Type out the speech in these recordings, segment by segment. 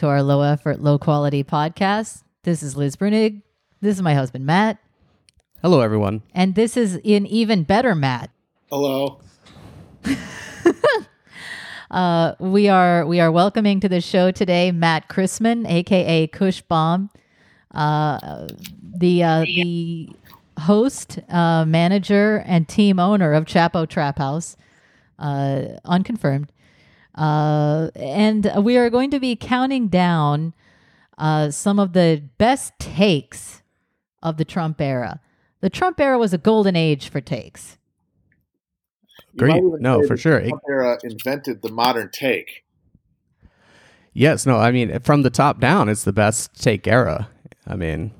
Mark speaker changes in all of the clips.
Speaker 1: Welcome back to our low effort, low quality podcast. This is Liz Bruenig. This is my husband, Matt.
Speaker 2: Hello, everyone.
Speaker 1: And this is an even better Matt.
Speaker 3: Hello.
Speaker 1: Uh, we are we are welcoming to the show today Matt Christman, aka Cushbomb, uh, the uh, the host, uh, manager, and team owner of Chapo Trap House, uh, unconfirmed. Uh, and we are going to be counting down uh, some of the best takes of the Trump era. The Trump era was a golden age for takes.
Speaker 2: Great. No, for sure.
Speaker 3: the Trump era invented the modern take.
Speaker 2: Yes, no, I mean, from the top down, it's the best take era. I mean,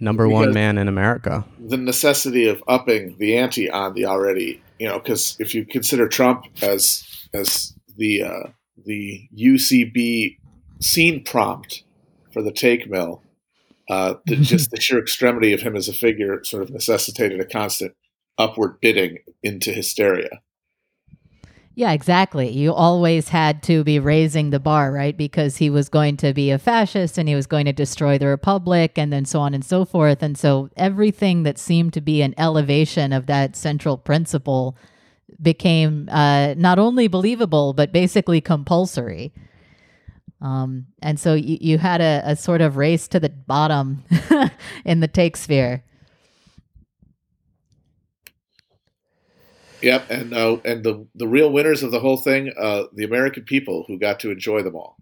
Speaker 2: number one man in America.
Speaker 3: The necessity of upping the ante on the already, you know, because if you consider Trump as as the uh, the UCB scene prompt for the take mill, uh, the, just the sheer extremity of him as a figure sort of necessitated a constant upward bidding into hysteria.
Speaker 1: Yeah, exactly. You always had to be raising the bar, right? Because he was going to be a fascist and he was going to destroy the republic and then so on and so forth. And so everything that seemed to be an elevation of that central principle became uh, not only believable, but basically compulsory. Um, and so you, you had a, a sort of race to the bottom in the take sphere.
Speaker 3: Yep, and uh, and the the real winners of the whole thing, uh, the American people who got to enjoy them all.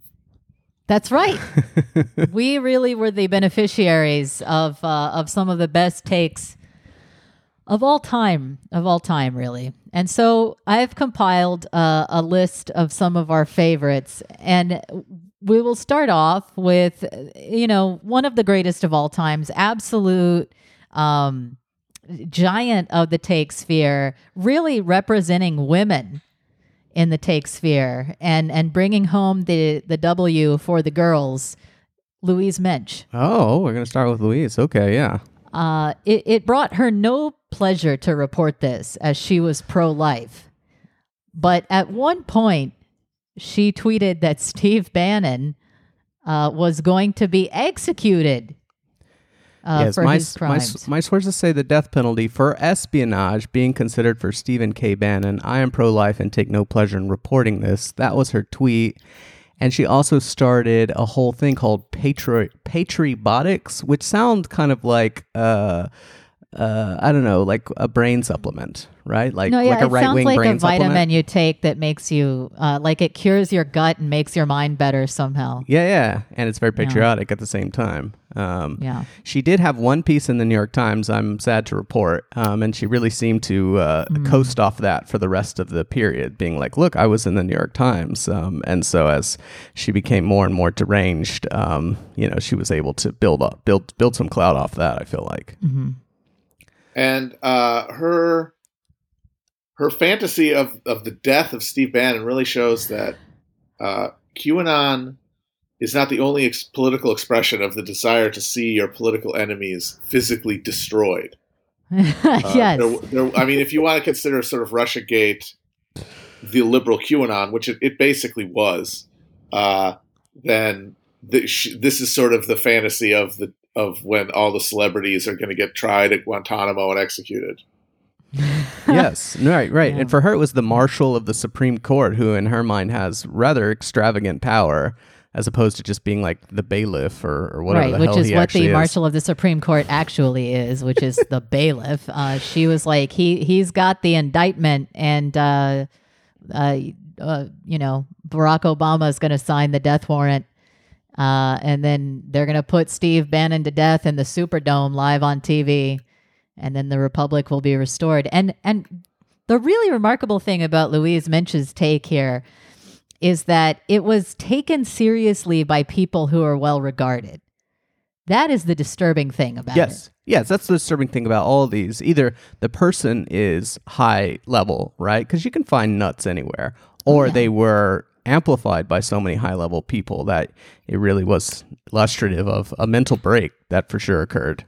Speaker 1: That's right. we really were the beneficiaries of uh, of some of the best takes of all time, of all time, really. And so I've compiled uh, a list of some of our favorites, and we will start off with, you know, one of the greatest of all times, absolute um, giant of the take sphere, really representing women in the take sphere and and bringing home the the W for the girls, Louise Mensch.
Speaker 2: Oh, we're to start with Louise. Okay, yeah.
Speaker 1: Uh, it, it brought her no pleasure to report this as she was pro life. But at one point, she tweeted that Steve Bannon uh, was going to be executed uh,
Speaker 2: yes,
Speaker 1: for
Speaker 2: my,
Speaker 1: his
Speaker 2: s- my, my sources say the death penalty for espionage being considered for Stephen K. Bannon. I am pro life and take no pleasure in reporting this. That was her tweet. And she also started a whole thing called Patri- Patriotics, which sounds kind of like, uh, uh, I don't know, like a brain supplement, right? Like,
Speaker 1: no, yeah,
Speaker 2: like a right wing
Speaker 1: like
Speaker 2: brain
Speaker 1: a vitamin
Speaker 2: supplement.
Speaker 1: you take that makes you, uh, like it cures your gut and makes your mind better somehow.
Speaker 2: Yeah, yeah, and it's very patriotic at the same time. Um,
Speaker 1: Yeah.
Speaker 2: she did have one piece in the New York Times. I'm sad to report, um, and she really seemed to uh, coast off that for the rest of the period, being like, "Look, I was in the New York Times," um, and so as she became more and more deranged, um, you know, she was able to build up, build, build some clout off that. I feel like.
Speaker 1: hmm
Speaker 3: and uh, her her fantasy of of the death of Steve Bannon really shows that uh, QAnon is not the only ex- political expression of the desire to see your political enemies physically destroyed. Uh,
Speaker 1: yes.
Speaker 3: there- there- I mean, if you want to consider sort of RussiaGate the liberal QAnon, which it, it basically was, uh, then the, sh- this is sort of the fantasy of the of when all the celebrities are going to get tried at Guantanamo and executed.
Speaker 2: yes, right, right.
Speaker 1: Yeah.
Speaker 2: And for her, it was the marshal of the Supreme Court, who in her mind has rather extravagant power, as opposed to just being like the bailiff or, or whatever
Speaker 1: right,
Speaker 2: the
Speaker 1: which
Speaker 2: hell
Speaker 1: is
Speaker 2: he
Speaker 1: what the
Speaker 2: is.
Speaker 1: marshal of the Supreme Court actually is, which is the bailiff. Uh, she was like, he he's got the indictment, and uh, uh, uh, you know, Barack Obama is going to sign the death warrant, uh, and then they're going to put Steve Bannon to death in the Superdome live on TV, and then the Republic will be restored. And and the really remarkable thing about Louise Mensch's take here is that it was taken seriously by people who are well regarded. That is the disturbing thing about it.
Speaker 2: Yes. Yes, that's the disturbing thing about all of these. Either the person is high level, right? Because you can find nuts anywhere, or
Speaker 1: yeah.
Speaker 2: they were amplified by so many high level people that it really was illustrative of a mental break that for sure occurred.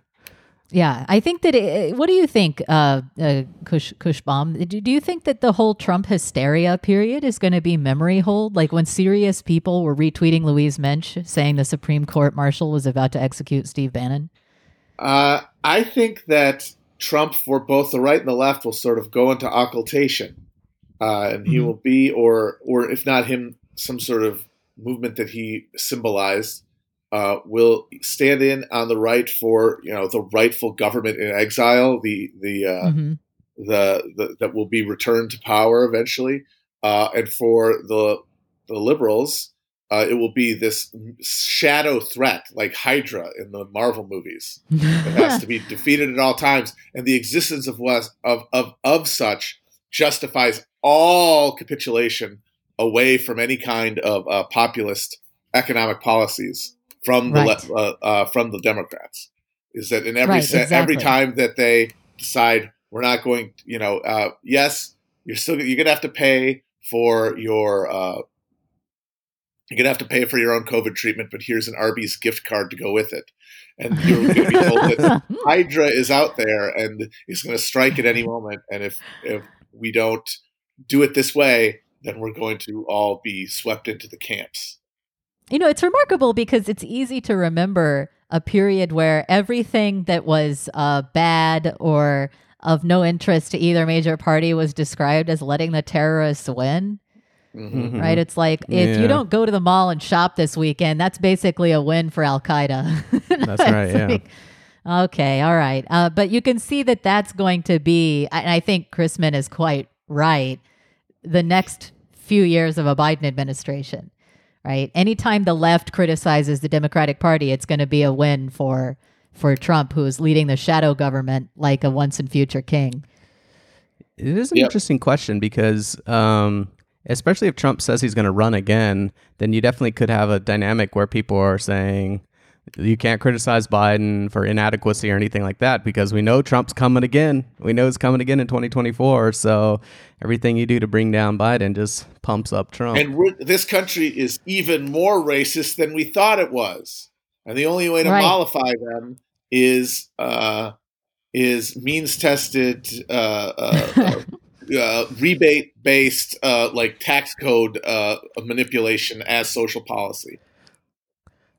Speaker 1: Yeah, I think that. It, what do you think, uh, uh, Cush Cushbomb? Do, do you think that the whole Trump hysteria period is going to be memory hold? Like when serious people were retweeting Louise Mensch saying the Supreme Court marshal was about to execute Steve Bannon.
Speaker 3: Uh, I think that Trump, for both the right and the left, will sort of go into occultation, uh, and he mm-hmm. will be, or or if not him, some sort of movement that he symbolized uh, will stand in on the right for you know the rightful government in exile, the the uh, mm-hmm. the, the, that will be returned to power eventually, uh, and for the the liberals, uh, it will be this shadow threat like Hydra in the Marvel movies. it has to be defeated at all times, and the existence of of of of such justifies all capitulation away from any kind of uh, populist economic policies from the right. uh, uh, from the Democrats. Is that in every right, se- exactly. every time that they decide we're not going, you know, uh, yes, you're still you're gonna have to pay for your uh, you're gonna have to pay for your own COVID treatment, but here's an Arby's gift card to go with it. And you're to be told that Hydra is out there and is going to strike at any moment. And if if we don't do it this way, then we're going to all be swept into the camps.
Speaker 1: You know, it's remarkable because it's easy to remember a period where everything that was uh, bad or of no interest to either major party was described as letting the terrorists win. Mm-hmm. Right? It's like if yeah. you don't go to the mall and shop this weekend, that's basically a win for Al Qaeda.
Speaker 2: that's right. yeah. Like,
Speaker 1: okay. All right. Uh, but you can see that that's going to be, and I think Christman is quite right, the next few years of a Biden administration right? Anytime the left criticizes the Democratic Party, it's going to be a win for for Trump, who is leading the shadow government like a once and future king.
Speaker 2: It is an yep. interesting question because, um, especially if Trump says he's going to run again, then you definitely could have a dynamic where people are saying, you can't criticize Biden for inadequacy or anything like that because we know Trump's coming again. We know he's coming again in 2024. So everything you do to bring down Biden just pumps up Trump.
Speaker 3: And this country is even more racist than we thought it was. And the only way to right. mollify them is uh, is means tested, uh, uh, uh, uh rebate based, uh, like tax code manipulation as social policy.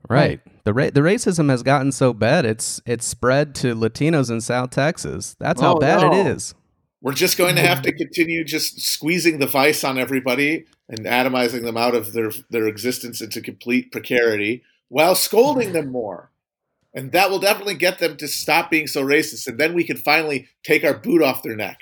Speaker 2: Right. The ra- the racism has gotten so bad it's it's spread to Latinos in South Texas. That's how oh, bad no. it is.
Speaker 3: We're just going to have to continue just squeezing the vice on everybody and atomizing them out of their their existence into complete precarity while scolding them more. And that will definitely get them to stop being so racist and then we can finally take our boot off their neck.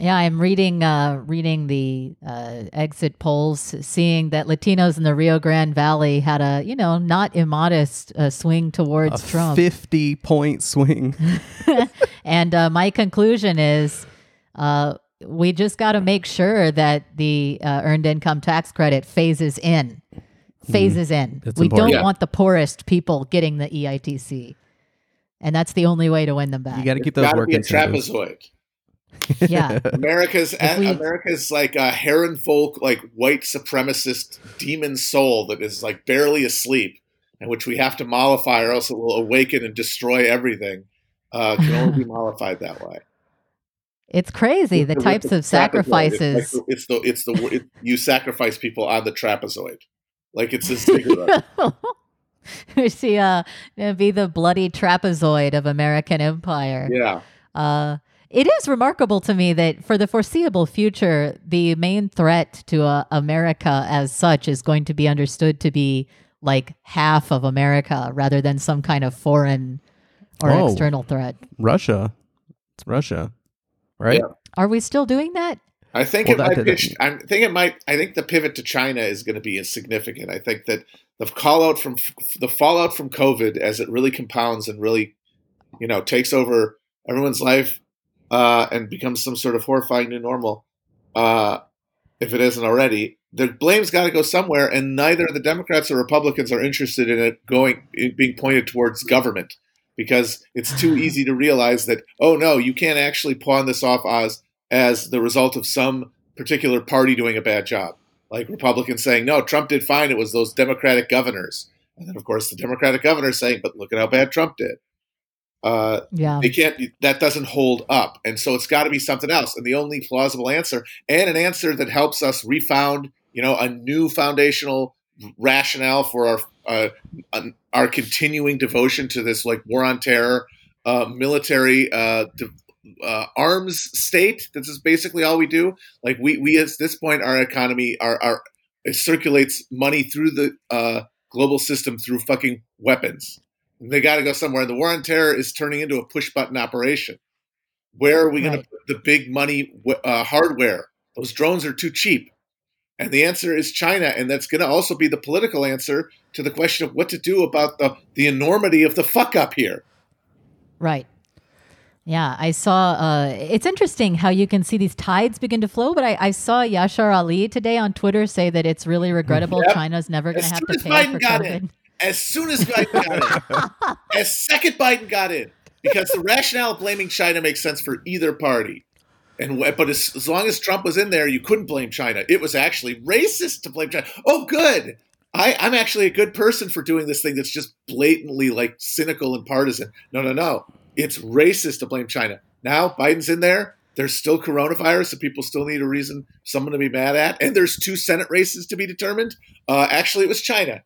Speaker 1: Yeah, I'm reading uh, reading the uh, exit polls, seeing that Latinos in the Rio Grande Valley had a you know not immodest uh, swing towards
Speaker 2: a
Speaker 1: Trump,
Speaker 2: fifty point swing.
Speaker 1: and uh, my conclusion is, uh, we just got to make sure that the uh, earned income tax credit phases in, phases mm, in. we important. don't yeah. want the poorest people getting the EITC, and that's the only way to win them back.
Speaker 2: You got to keep those working.
Speaker 3: Trapezoid.
Speaker 1: Yeah,
Speaker 3: America's we, America's like a Herrenvolk, like white supremacist demon soul that is like barely asleep, and which we have to mollify, or else it will awaken and destroy everything. Uh, can only be mollified that way.
Speaker 1: It's crazy the, the types of sacrifices.
Speaker 3: It's, like the, it's the it's the it, you sacrifice people on the trapezoid, like it's a cigarette.
Speaker 1: we see uh be the bloody trapezoid of American empire.
Speaker 3: Yeah.
Speaker 1: Uh, it is remarkable to me that for the foreseeable future, the main threat to uh, America as such is going to be understood to be like half of America rather than some kind of foreign or oh, external threat.
Speaker 2: Russia. It's Russia. Right? Yeah.
Speaker 1: Are we still doing that?
Speaker 3: I think well, it might pitch, I think it might I think the pivot to China is going to be insignificant. I think that the call out from the fallout from COVID as it really compounds and really you know takes over everyone's life uh, and becomes some sort of horrifying new normal, uh, if it isn't already, the blame's got to go somewhere, and neither the Democrats or Republicans are interested in it going it being pointed towards government because it's too easy to realize that oh no, you can't actually pawn this off as as the result of some particular party doing a bad job. Like Republicans saying, no, Trump did fine. It was those Democratic governors. And then, of course, the Democratic governors saying, but look at how bad Trump did. Uh,
Speaker 1: Yeah.
Speaker 3: they can't that doesn't hold up and so it's got to be something else and the only plausible answer and an answer that helps us refound you know a new foundational rationale for our uh, our continuing devotion to this like war on terror uh, military uh, de- uh, arms state. This is basically all we do. Like we we at this point our economy our our it circulates money through the uh, global system through fucking weapons they got to go somewhere. The war on terror is turning into a push button operation. Where are we going
Speaker 1: Right.
Speaker 3: to put the big money uh, hardware? Those drones are too cheap. And the answer is China. And that's going to also be the political answer to the question of what to do about the, the enormity of the fuck up here.
Speaker 1: Right. Yeah, I saw. Uh, it's interesting how you can see these tides begin to flow. But I, I saw Yashar Ali today on Twitter say that it's really regrettable
Speaker 3: Yep.
Speaker 1: China's never going to have to pay
Speaker 3: Biden
Speaker 1: for
Speaker 3: got
Speaker 1: COVID.
Speaker 3: in, as soon as Biden got in, as second Biden got in, because the rationale of blaming China makes sense for either party. And but as, as long as Trump was in there, you couldn't blame China. It was actually racist to blame China. Oh, good. I, I'm actually a good person for doing this thing that's just blatantly like cynical and partisan. No, no, no. It's racist to blame China. Now Biden's in there. There's still coronavirus, so people still need a reason, someone to be mad at. And there's two Senate races to be determined. Uh, actually, it was China.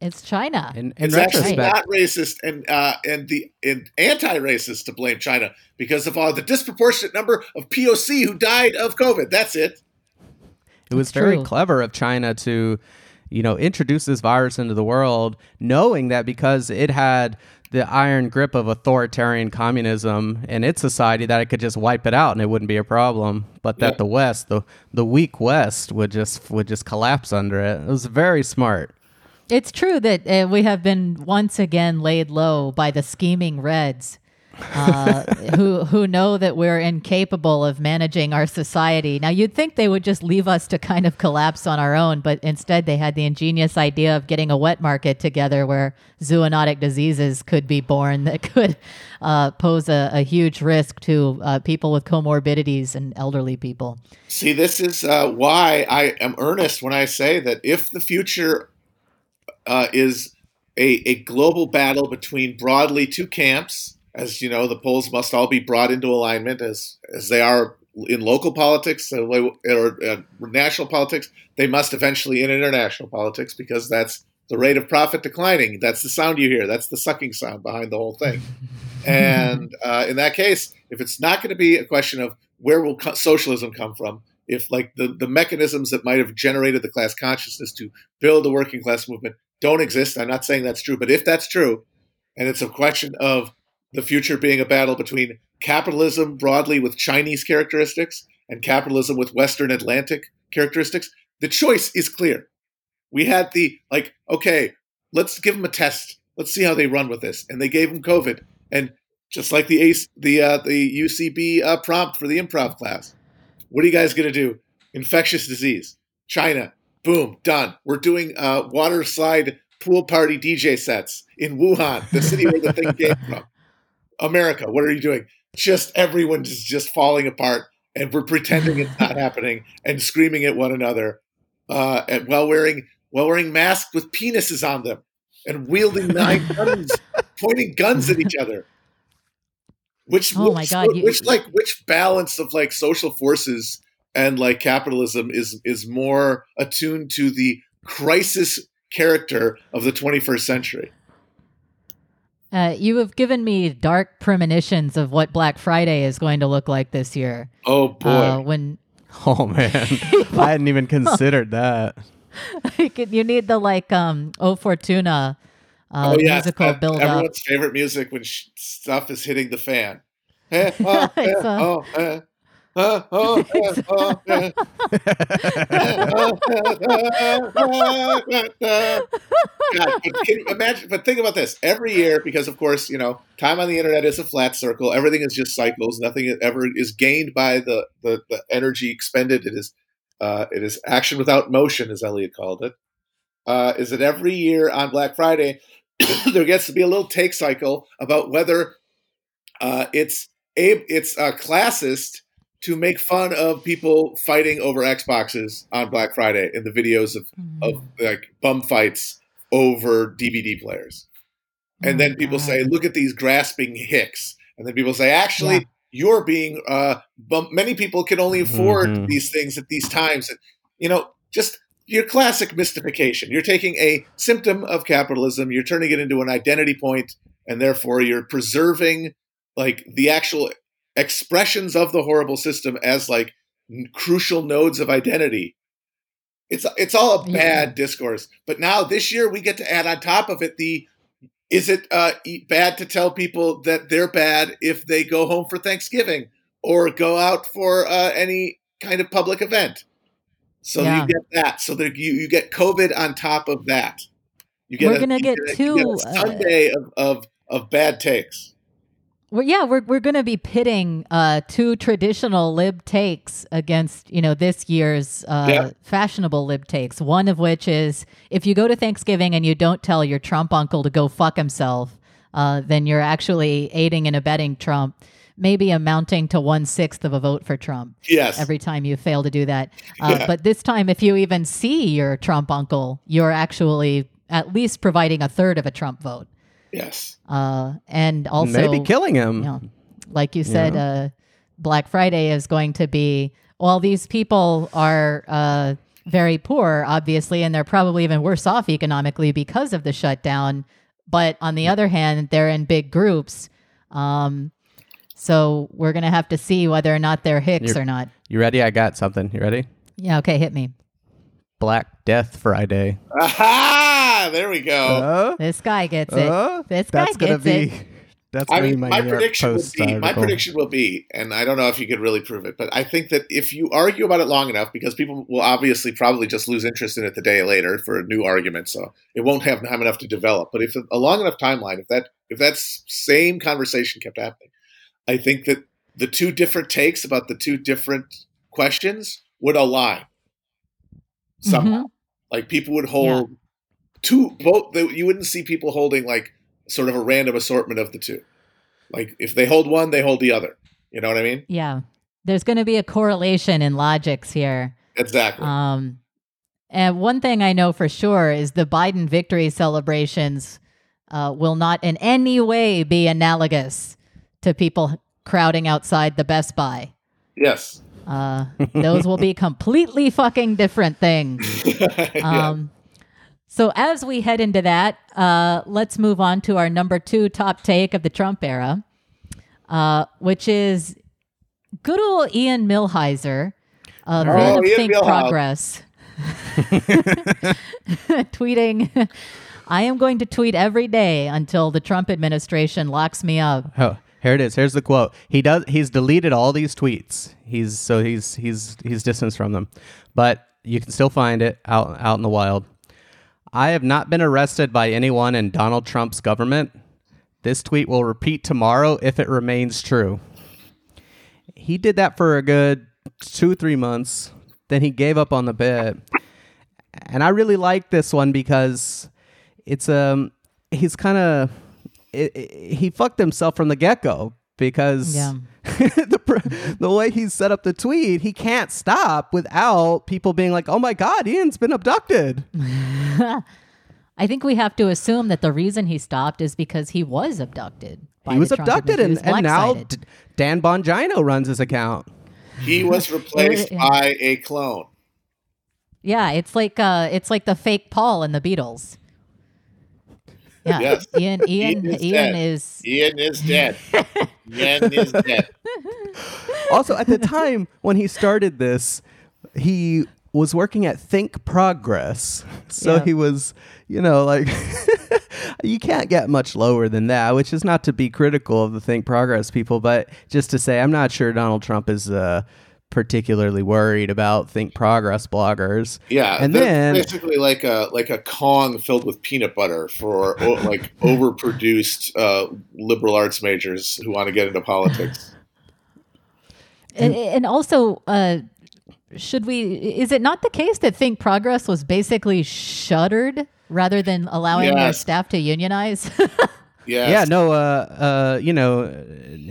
Speaker 1: It's China.
Speaker 2: In, in
Speaker 3: It's actually not racist and uh, and the and anti-racist to blame China because of all the disproportionate number of POC who died of COVID. That's it.
Speaker 2: it was
Speaker 1: That's
Speaker 2: very clever of China to, you know, introduce this virus into the world, knowing that because it had the iron grip of authoritarian communism in its society, that it could just wipe it out and it wouldn't be a problem. But that
Speaker 3: Yeah.
Speaker 2: the West, the the weak West, would just would just collapse under it. It was very smart.
Speaker 1: It's true that uh, we have been once again laid low by the scheming Reds, uh, who who know that we're incapable of managing our society. Now, you'd think they would just leave us to kind of collapse on our own, but instead they had the ingenious idea of getting a wet market together where zoonotic diseases could be born that could uh, pose a, a huge risk to uh, people with comorbidities and elderly people.
Speaker 3: See, this is uh, why I am earnest when I say that if the future uh, is a, a global battle between broadly two camps, as you know, the polls must all be brought into alignment as as they are in local politics uh, or uh, national politics. They must eventually in international politics because that's the rate of profit declining. That's the sound you hear. That's the sucking sound behind the whole thing. And uh, in that case, if it's not going to be a question of where will co- socialism come from, if like the, the mechanisms that might have generated the class consciousness to build a working class movement don't exist, I'm not saying that's true, but if that's true, and it's a question of the future being a battle between capitalism broadly with Chinese characteristics and capitalism with Western Atlantic characteristics, the choice is clear. We had the like, okay, let's give them a test. Let's see how they run with this, and they gave them COVID, and just like the ace, the uh, the UCB uh, prompt for the improv class. What are you guys gonna do? Infectious disease, China, boom, done. We're doing uh, water slide pool party DJ sets in Wuhan, the city where the thing came from. America, what are you doing? Just everyone is just falling apart, and we're pretending it's not happening and screaming at one another, uh, and while wearing while wearing masks with penises on them and wielding nine guns, pointing guns at each other. Which
Speaker 1: Oh my
Speaker 3: which,
Speaker 1: God, you-
Speaker 3: which like which balance of like social forces and like capitalism is is more attuned to the crisis character of the 21st century.
Speaker 1: Uh, you have given me dark premonitions of what Black Friday is going to look like this year.
Speaker 3: Oh boy.
Speaker 1: Uh, when
Speaker 2: Oh man, I hadn't even considered that.
Speaker 1: you need the like um O Fortuna uh,
Speaker 3: oh yeah,
Speaker 1: musical
Speaker 3: that-
Speaker 1: build up.
Speaker 3: everyone's favorite music when sh- stuff is hitting the fan. Eh, oh, eh,
Speaker 1: It's, uh,
Speaker 3: oh, eh, God, imagine, but think about this. Every year, because of course, you know, time on the internet is a flat circle. Everything is just cycles. Nothing ever is gained by the the, the energy expended. It is uh, it is action without motion, as Eliot called it. Uh, is that every year on Black Friday there gets to be a little take cycle about whether uh, it's a it's uh, classist to make fun of people fighting over Xboxes on Black Friday in the videos of,
Speaker 1: Mhm.
Speaker 3: of like bum fights over DVD players. and
Speaker 1: Oh
Speaker 3: then people
Speaker 1: God.
Speaker 3: say, "Look at these grasping hicks," and then people say, "Actually,
Speaker 1: Yeah.
Speaker 3: you're being." Uh, but many people can only afford
Speaker 2: Mhm.
Speaker 3: these things at these times. And, you know, just your classic mystification. You're taking a symptom of capitalism, you're turning it into an identity point, and therefore you're preserving like the actual expressions of the horrible system as like n- crucial nodes of identity. It's it's all a
Speaker 1: Yeah.
Speaker 3: bad discourse. But now this year we get to add on top of it the is it uh, bad to tell people that they're bad if they go home for Thanksgiving or go out for uh, any kind of public event? So
Speaker 1: Yeah.
Speaker 3: you get that. So that you, you get COVID on top of that. You get
Speaker 1: We're gonna
Speaker 3: you
Speaker 1: get two, uh,
Speaker 3: Sunday of, of of bad takes.
Speaker 1: Well, yeah, we're we're going to be pitting uh, two traditional lib takes against you know this year's uh,
Speaker 3: Yeah.
Speaker 1: fashionable lib takes. One of which is if you go to Thanksgiving and you don't tell your Trump uncle to go fuck himself, uh, then you're actually aiding and abetting Trump, maybe amounting to one sixth of a vote for Trump
Speaker 3: Yes.
Speaker 1: every time you fail to do that. Uh,
Speaker 3: Yeah.
Speaker 1: But this time, if you even see your Trump uncle, you're actually at least providing a third of a Trump vote.
Speaker 3: Yes.
Speaker 1: Uh, and also
Speaker 2: Maybe killing him.
Speaker 1: you know, like you said, uh, Black Friday is going to be. Well, these people are uh, very poor, obviously, and they're probably even worse off economically because of the shutdown. But on the other hand, they're in big groups. Um, so we're going to have to see whether or not they're Hicks
Speaker 2: You're-
Speaker 1: or not.
Speaker 2: You ready? I got something. You ready?
Speaker 1: Yeah, okay, hit me.
Speaker 2: Black Death Friday.
Speaker 3: Aha! There we go.
Speaker 2: Uh,
Speaker 1: This guy gets it.
Speaker 2: uh,
Speaker 1: this guy
Speaker 2: that's gonna
Speaker 1: gets
Speaker 2: be.
Speaker 1: it.
Speaker 2: That's
Speaker 3: I
Speaker 2: gonna be
Speaker 3: mean,
Speaker 2: my,
Speaker 3: my, prediction would
Speaker 2: Post
Speaker 3: be my prediction will be, and I don't know if you could really prove it, but I think that if you argue about it long enough, because people will obviously probably just lose interest in it the day later for a new argument, so it won't have time enough to develop. But if a long enough timeline, if that if that same conversation kept happening, I think that the two different takes about the two different questions would align somehow.
Speaker 1: Mhm.
Speaker 3: Like people would hold two both. They, you wouldn't see people holding like sort of a random assortment of the two. Like if they hold one, they hold the other. You know what I mean?
Speaker 1: Yeah. There's going to be a correlation in logics here.
Speaker 3: Exactly.
Speaker 1: Um, and one thing I know for sure is the Biden victory celebrations uh, will not in any way be analogous to people crowding outside the Best Buy.
Speaker 3: yes.
Speaker 1: Uh, those will be completely fucking different things.
Speaker 3: Yeah.
Speaker 1: Um, so as we head into that, uh, let's move on to our number two top take of the Trump era, uh, which is good old Ian Millhiser, uh,
Speaker 3: Oh,
Speaker 1: man of
Speaker 3: Ian
Speaker 1: Think
Speaker 3: Millhouse.
Speaker 1: Progress, tweeting, "I am going to tweet every day until the Trump administration locks me up."
Speaker 2: Oh, here it is. Here's the quote. He does. He's deleted all these tweets. He's so he's he's he's distanced from them, but you can still find it out out in the wild. I have not been arrested by anyone in Donald Trump's government. This tweet will repeat tomorrow if it remains true. He did that for a good two three months. Then he gave up on the bit, and I really like this one because it's um he's kind of it, it- he fucked himself from the get go because
Speaker 1: Yeah.
Speaker 2: the the way he set up the tweet, he can't stop without people being like, "Oh my God, Ian's been abducted."
Speaker 1: I think we have to assume that the reason he stopped is because he was abducted. by
Speaker 2: he was abducted, and, and now. D- Dan Bongino runs his account.
Speaker 3: he was replaced by a clone.
Speaker 1: Yeah, it's like uh it's like the fake Paul in the Beatles. Yeah.
Speaker 3: Yes.
Speaker 1: Ian Ian
Speaker 3: is
Speaker 1: Ian
Speaker 3: dead.
Speaker 1: is
Speaker 3: Ian is dead. Ian is dead.
Speaker 2: also, at the time when he started this, he was working at Think Progress. So
Speaker 1: Yeah.
Speaker 2: he was, you know, like you can't get much lower than that, which is not to be critical of the Think Progress people, but just to say I'm not sure Donald Trump is uh, particularly worried about Think Progress bloggers.
Speaker 3: Yeah,
Speaker 2: And then-
Speaker 3: basically like a like a Kong filled with peanut butter for like overproduced uh, liberal arts majors who want to get into politics.
Speaker 1: and, and also uh should we is it not the case that Think Progress was basically shuttered rather than allowing their staff to unionize?
Speaker 3: Yes.
Speaker 2: Yeah, no, uh, uh, you know,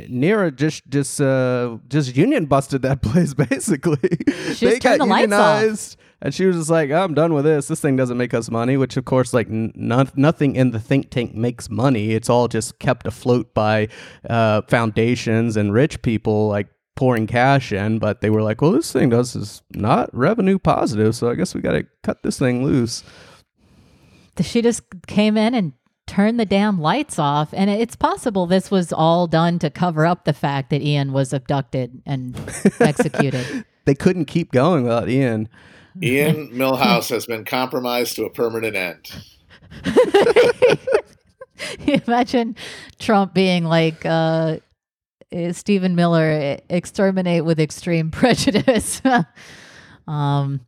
Speaker 2: Neera just just uh, just union busted that place basically.
Speaker 1: Just turn the lights off.
Speaker 2: unionized. And she was just like, "I'm done with this. This thing doesn't make us money." Which, of course, like n- nothing in the think tank makes money. It's all just kept afloat by uh, foundations and rich people, like pouring cash in. But they were like, "Well, this thing does is not revenue positive, so I guess we got to cut this thing loose."
Speaker 1: She just came in and turn the damn lights off. And it's possible this was all done to cover up the fact that Ian was abducted and executed.
Speaker 2: they couldn't keep going without Ian.
Speaker 3: Ian Millhouse has been compromised to a permanent end.
Speaker 1: Imagine Trump being like, uh, eh, Stephen Miller, eh, exterminate with extreme prejudice. um,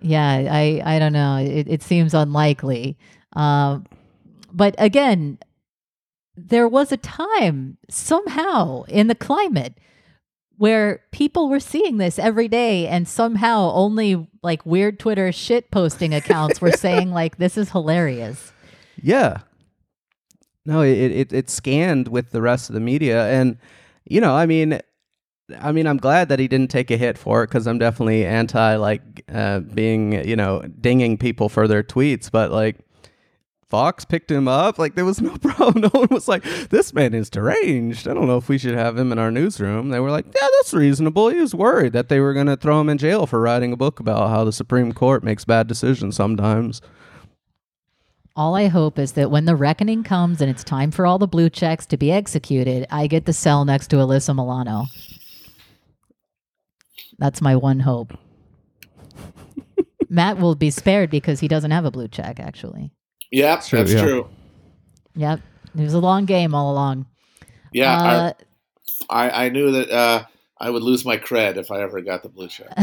Speaker 1: yeah, I, I don't know. It, it seems unlikely. Um, but again, there was a time somehow in the climate where people were seeing this every day and somehow only like weird Twitter shit posting accounts were saying like this is hilarious.
Speaker 2: Yeah. No, it, it it scanned with the rest of the media and you know, I mean I mean, I'm glad that he didn't take a hit for it because I'm definitely anti like uh, being, you know, dinging people for their tweets. But like, Fox picked him up. Like there was no problem. No one was like, "This man is deranged." I don't know if we should have him in our newsroom. They were like, "Yeah, that's reasonable." He was worried that they were going to throw him in jail for writing a book about how the Supreme Court makes bad decisions sometimes.
Speaker 1: All I hope is that when the reckoning comes and it's time for all the blue checks to be executed, I get the cell next to Alyssa Milano. That's my one hope. Matt will be spared because he doesn't have a blue check, actually.
Speaker 3: Yeah, true, that's yeah. true.
Speaker 1: Yep. It was a long game all along.
Speaker 3: Yeah. Uh, I, I, I knew that uh, I would lose my cred if I ever got the blue check.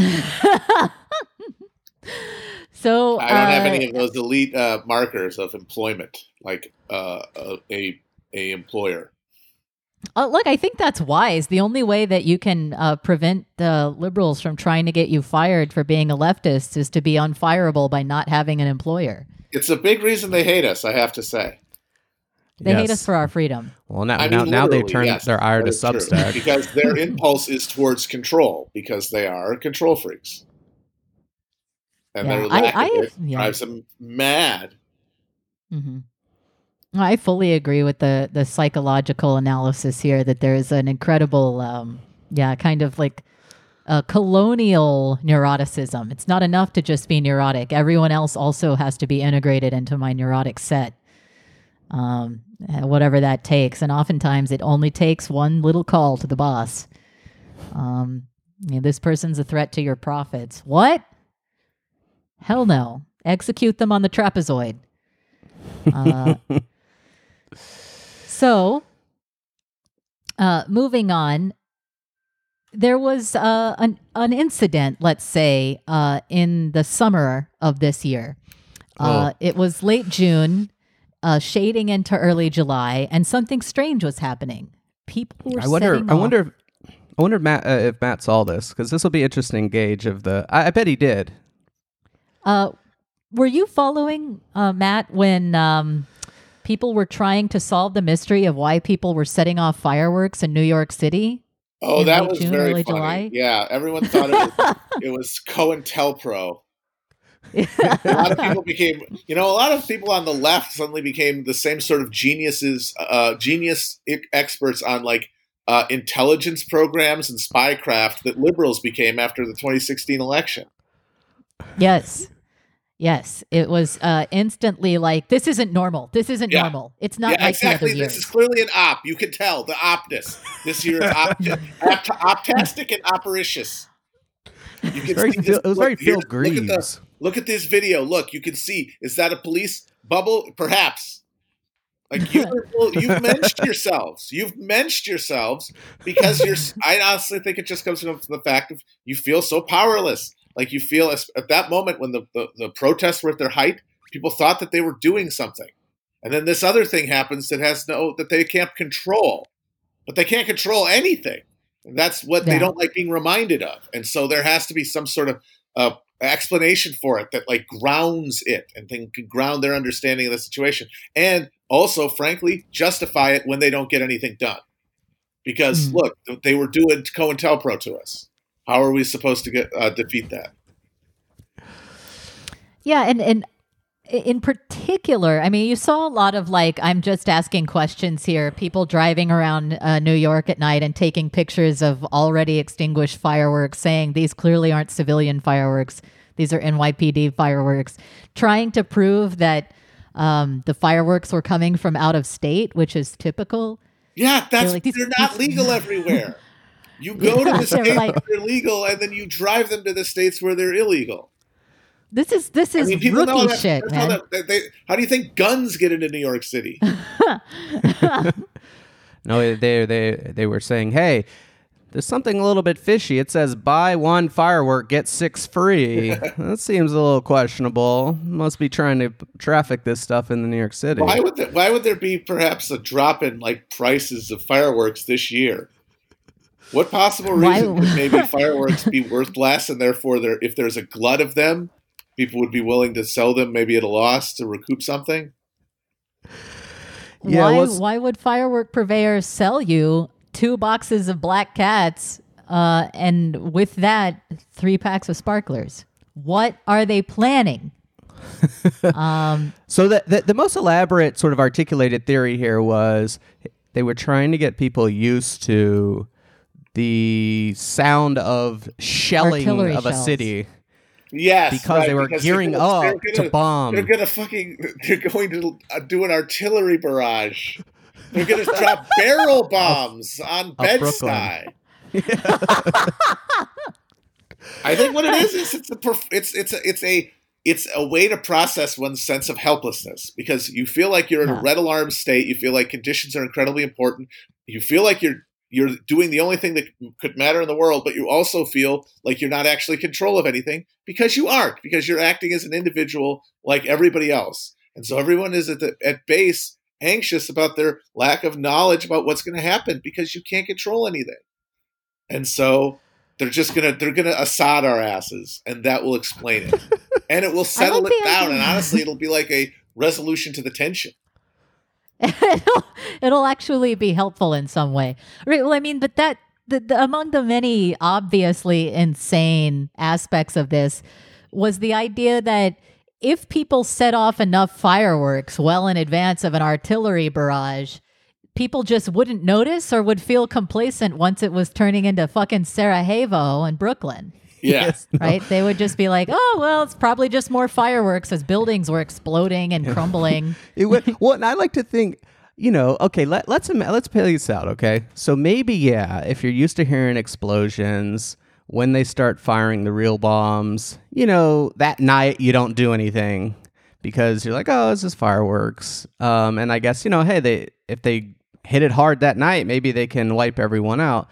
Speaker 1: so
Speaker 3: I don't uh, have any of those elite uh, markers of employment, like uh, a a employer.
Speaker 1: Uh, look, I think that's wise. The only way that you can uh, prevent the liberals from trying to get you fired for being a leftist is to be unfireable by not having an employer.
Speaker 3: It's a big reason they hate us, I have to say.
Speaker 1: They yes. hate us for our freedom.
Speaker 2: Well, now, now, now they turn yes, their ire to Substack.
Speaker 3: because their impulse is towards control, because they are control freaks. And yeah, their lack I, of it yeah. drives them mad.
Speaker 1: Mm-hmm. I fully agree with the the psychological analysis here that there is an incredible, um, yeah, kind of like a colonial neuroticism. It's not enough to just be neurotic. Everyone else also has to be integrated into my neurotic set, um, whatever that takes. And oftentimes, it only takes one little call to the boss. Um, you know, this person's a threat to your profits. What? Hell no! Execute them on the trapezoid. Uh, so, uh, moving on, there was uh, an an incident, let's say, uh, in the summer of this year. Uh, oh. It was late June, uh, shading into early July, and something strange was happening. People were. I
Speaker 2: wonder.
Speaker 1: I
Speaker 2: wonder. I wonder if Matt, uh, if Matt saw this because this will be interesting gauge of the. I, I bet he did.
Speaker 1: Uh, were you following uh, Matt when um, people were trying to solve the mystery of why people were setting off fireworks in New York City.
Speaker 3: Oh, that was June, very funny. July. Yeah, everyone thought it was, it was COINTELPRO. a lot of people became, you know, a lot of people on the left suddenly became the same sort of geniuses, uh, genius experts on like uh, intelligence programs and spycraft that liberals became after the 2016 election.
Speaker 1: Yes. Yes, it was uh, instantly like this isn't normal. This isn't yeah. normal. It's not yeah, like
Speaker 3: exactly.
Speaker 1: This
Speaker 3: is clearly an op. You can tell the opness. This year is op- opt- optastic and opericious.
Speaker 2: You can very see this, it was look, very Phil Greaves.
Speaker 3: Look at, the, look at this video. Look, you can see. Is that a police bubble? Perhaps. Like you, you've mentioned yourselves. You've mentioned yourselves because you're. I honestly think it just comes from the fact of you feel so powerless like you feel at that moment when the, the, the protests were at their height, people thought that they were doing something. And then this other thing happens that has no that they can't control. But they can't control anything. And that's what yeah. they don't like being reminded of. And so there has to be some sort of uh, explanation for it that like grounds it and then can ground their understanding of the situation. And also, frankly, justify it when they don't get anything done. Because mm. look, they were doing COINTELPRO to us. How are we supposed to get uh, defeat that?
Speaker 1: Yeah, and and in particular, I mean, you saw a lot of like, I'm just asking questions here. People driving around uh, New York at night and taking pictures of already extinguished fireworks, saying these clearly aren't civilian fireworks. These are NYPD fireworks, trying to prove that um, the fireworks were coming from out of state, which is typical.
Speaker 3: Yeah, that's they're, like, they're not legal everywhere. You go to the states like, where they're legal, and then you drive them to the states where they're illegal.
Speaker 1: This is this is I mean, rookie that, shit, man.
Speaker 3: How, that, they, how do you think guns get into New York City?
Speaker 2: no, they they they were saying, "Hey, there's something a little bit fishy. It says buy one firework, get six free. that seems a little questionable. Must be trying to traffic this stuff in the New York City.
Speaker 3: Why would there, why would there be perhaps a drop in like prices of fireworks this year? What possible reason could maybe fireworks be worth less, and therefore, there if there's a glut of them, people would be willing to sell them maybe at a loss to recoup something?
Speaker 1: Yeah, why, was... why would firework purveyors sell you two boxes of black cats uh, and with that, three packs of sparklers? What are they planning?
Speaker 2: um, so the, the, the most elaborate sort of articulated theory here was they were trying to get people used to the sound of shelling Artillery of shells. a city
Speaker 3: Yes,
Speaker 2: because right, they were because gearing gonna, up gonna, to bomb.
Speaker 3: They're gonna fucking. They're going to uh, do an artillery barrage. They're gonna drop barrel bombs on Bed Stuy. I think what it is is it's a it's it's a it's a it's a way to process one's sense of helplessness because you feel like you're in a red alarm state. You feel like conditions are incredibly important. You feel like you're you're doing the only thing that could matter in the world, but you also feel like you're not actually control of anything because you aren't, because you're acting as an individual like everybody else. And so everyone is at, the, at base anxious about their lack of knowledge about what's going to happen because you can't control anything. And so they're just gonna they're gonna Assad our asses, and that will explain it, and it will settle it down. And honestly, it'll be like a resolution to the tension.
Speaker 1: it'll, it'll actually be helpful in some way. Right. Well, I mean, but that the, the, among the many obviously insane aspects of this was the idea that if people set off enough fireworks well in advance of an artillery barrage, people just wouldn't notice or would feel complacent once it was turning into fucking Sarajevo and Brooklyn.
Speaker 3: Yeah. Yes,
Speaker 1: no. Right? They would just be like, oh, well, it's probably just more fireworks as buildings were exploding and crumbling.
Speaker 2: it would, well, and I like to think, you know, okay, let, let's let's play this out, okay? So maybe, yeah, if you're used to hearing explosions, when they start firing the real bombs, you know, that night you don't do anything because you're like, oh, this is fireworks. Um, and I guess, you know, hey, they if they hit it hard that night, maybe they can wipe everyone out.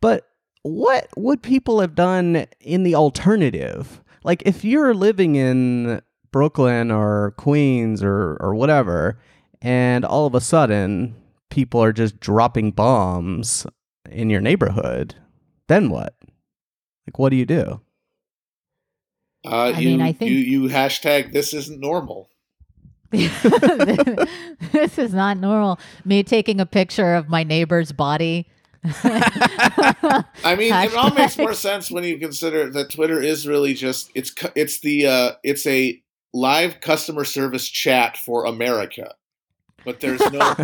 Speaker 2: But what would people have done in the alternative? Like if you're living in Brooklyn or Queens or or whatever, and all of a sudden people are just dropping bombs in your neighborhood, then what? Like what do you do?
Speaker 3: Uh, I you, mean, I think you, you hashtag this isn't normal.
Speaker 1: this is not normal. Me taking a picture of my neighbor's body
Speaker 3: I mean, Hashtag. it all makes more sense when you consider that Twitter is really just it's it's the uh, it's a live customer service chat for America. But there's no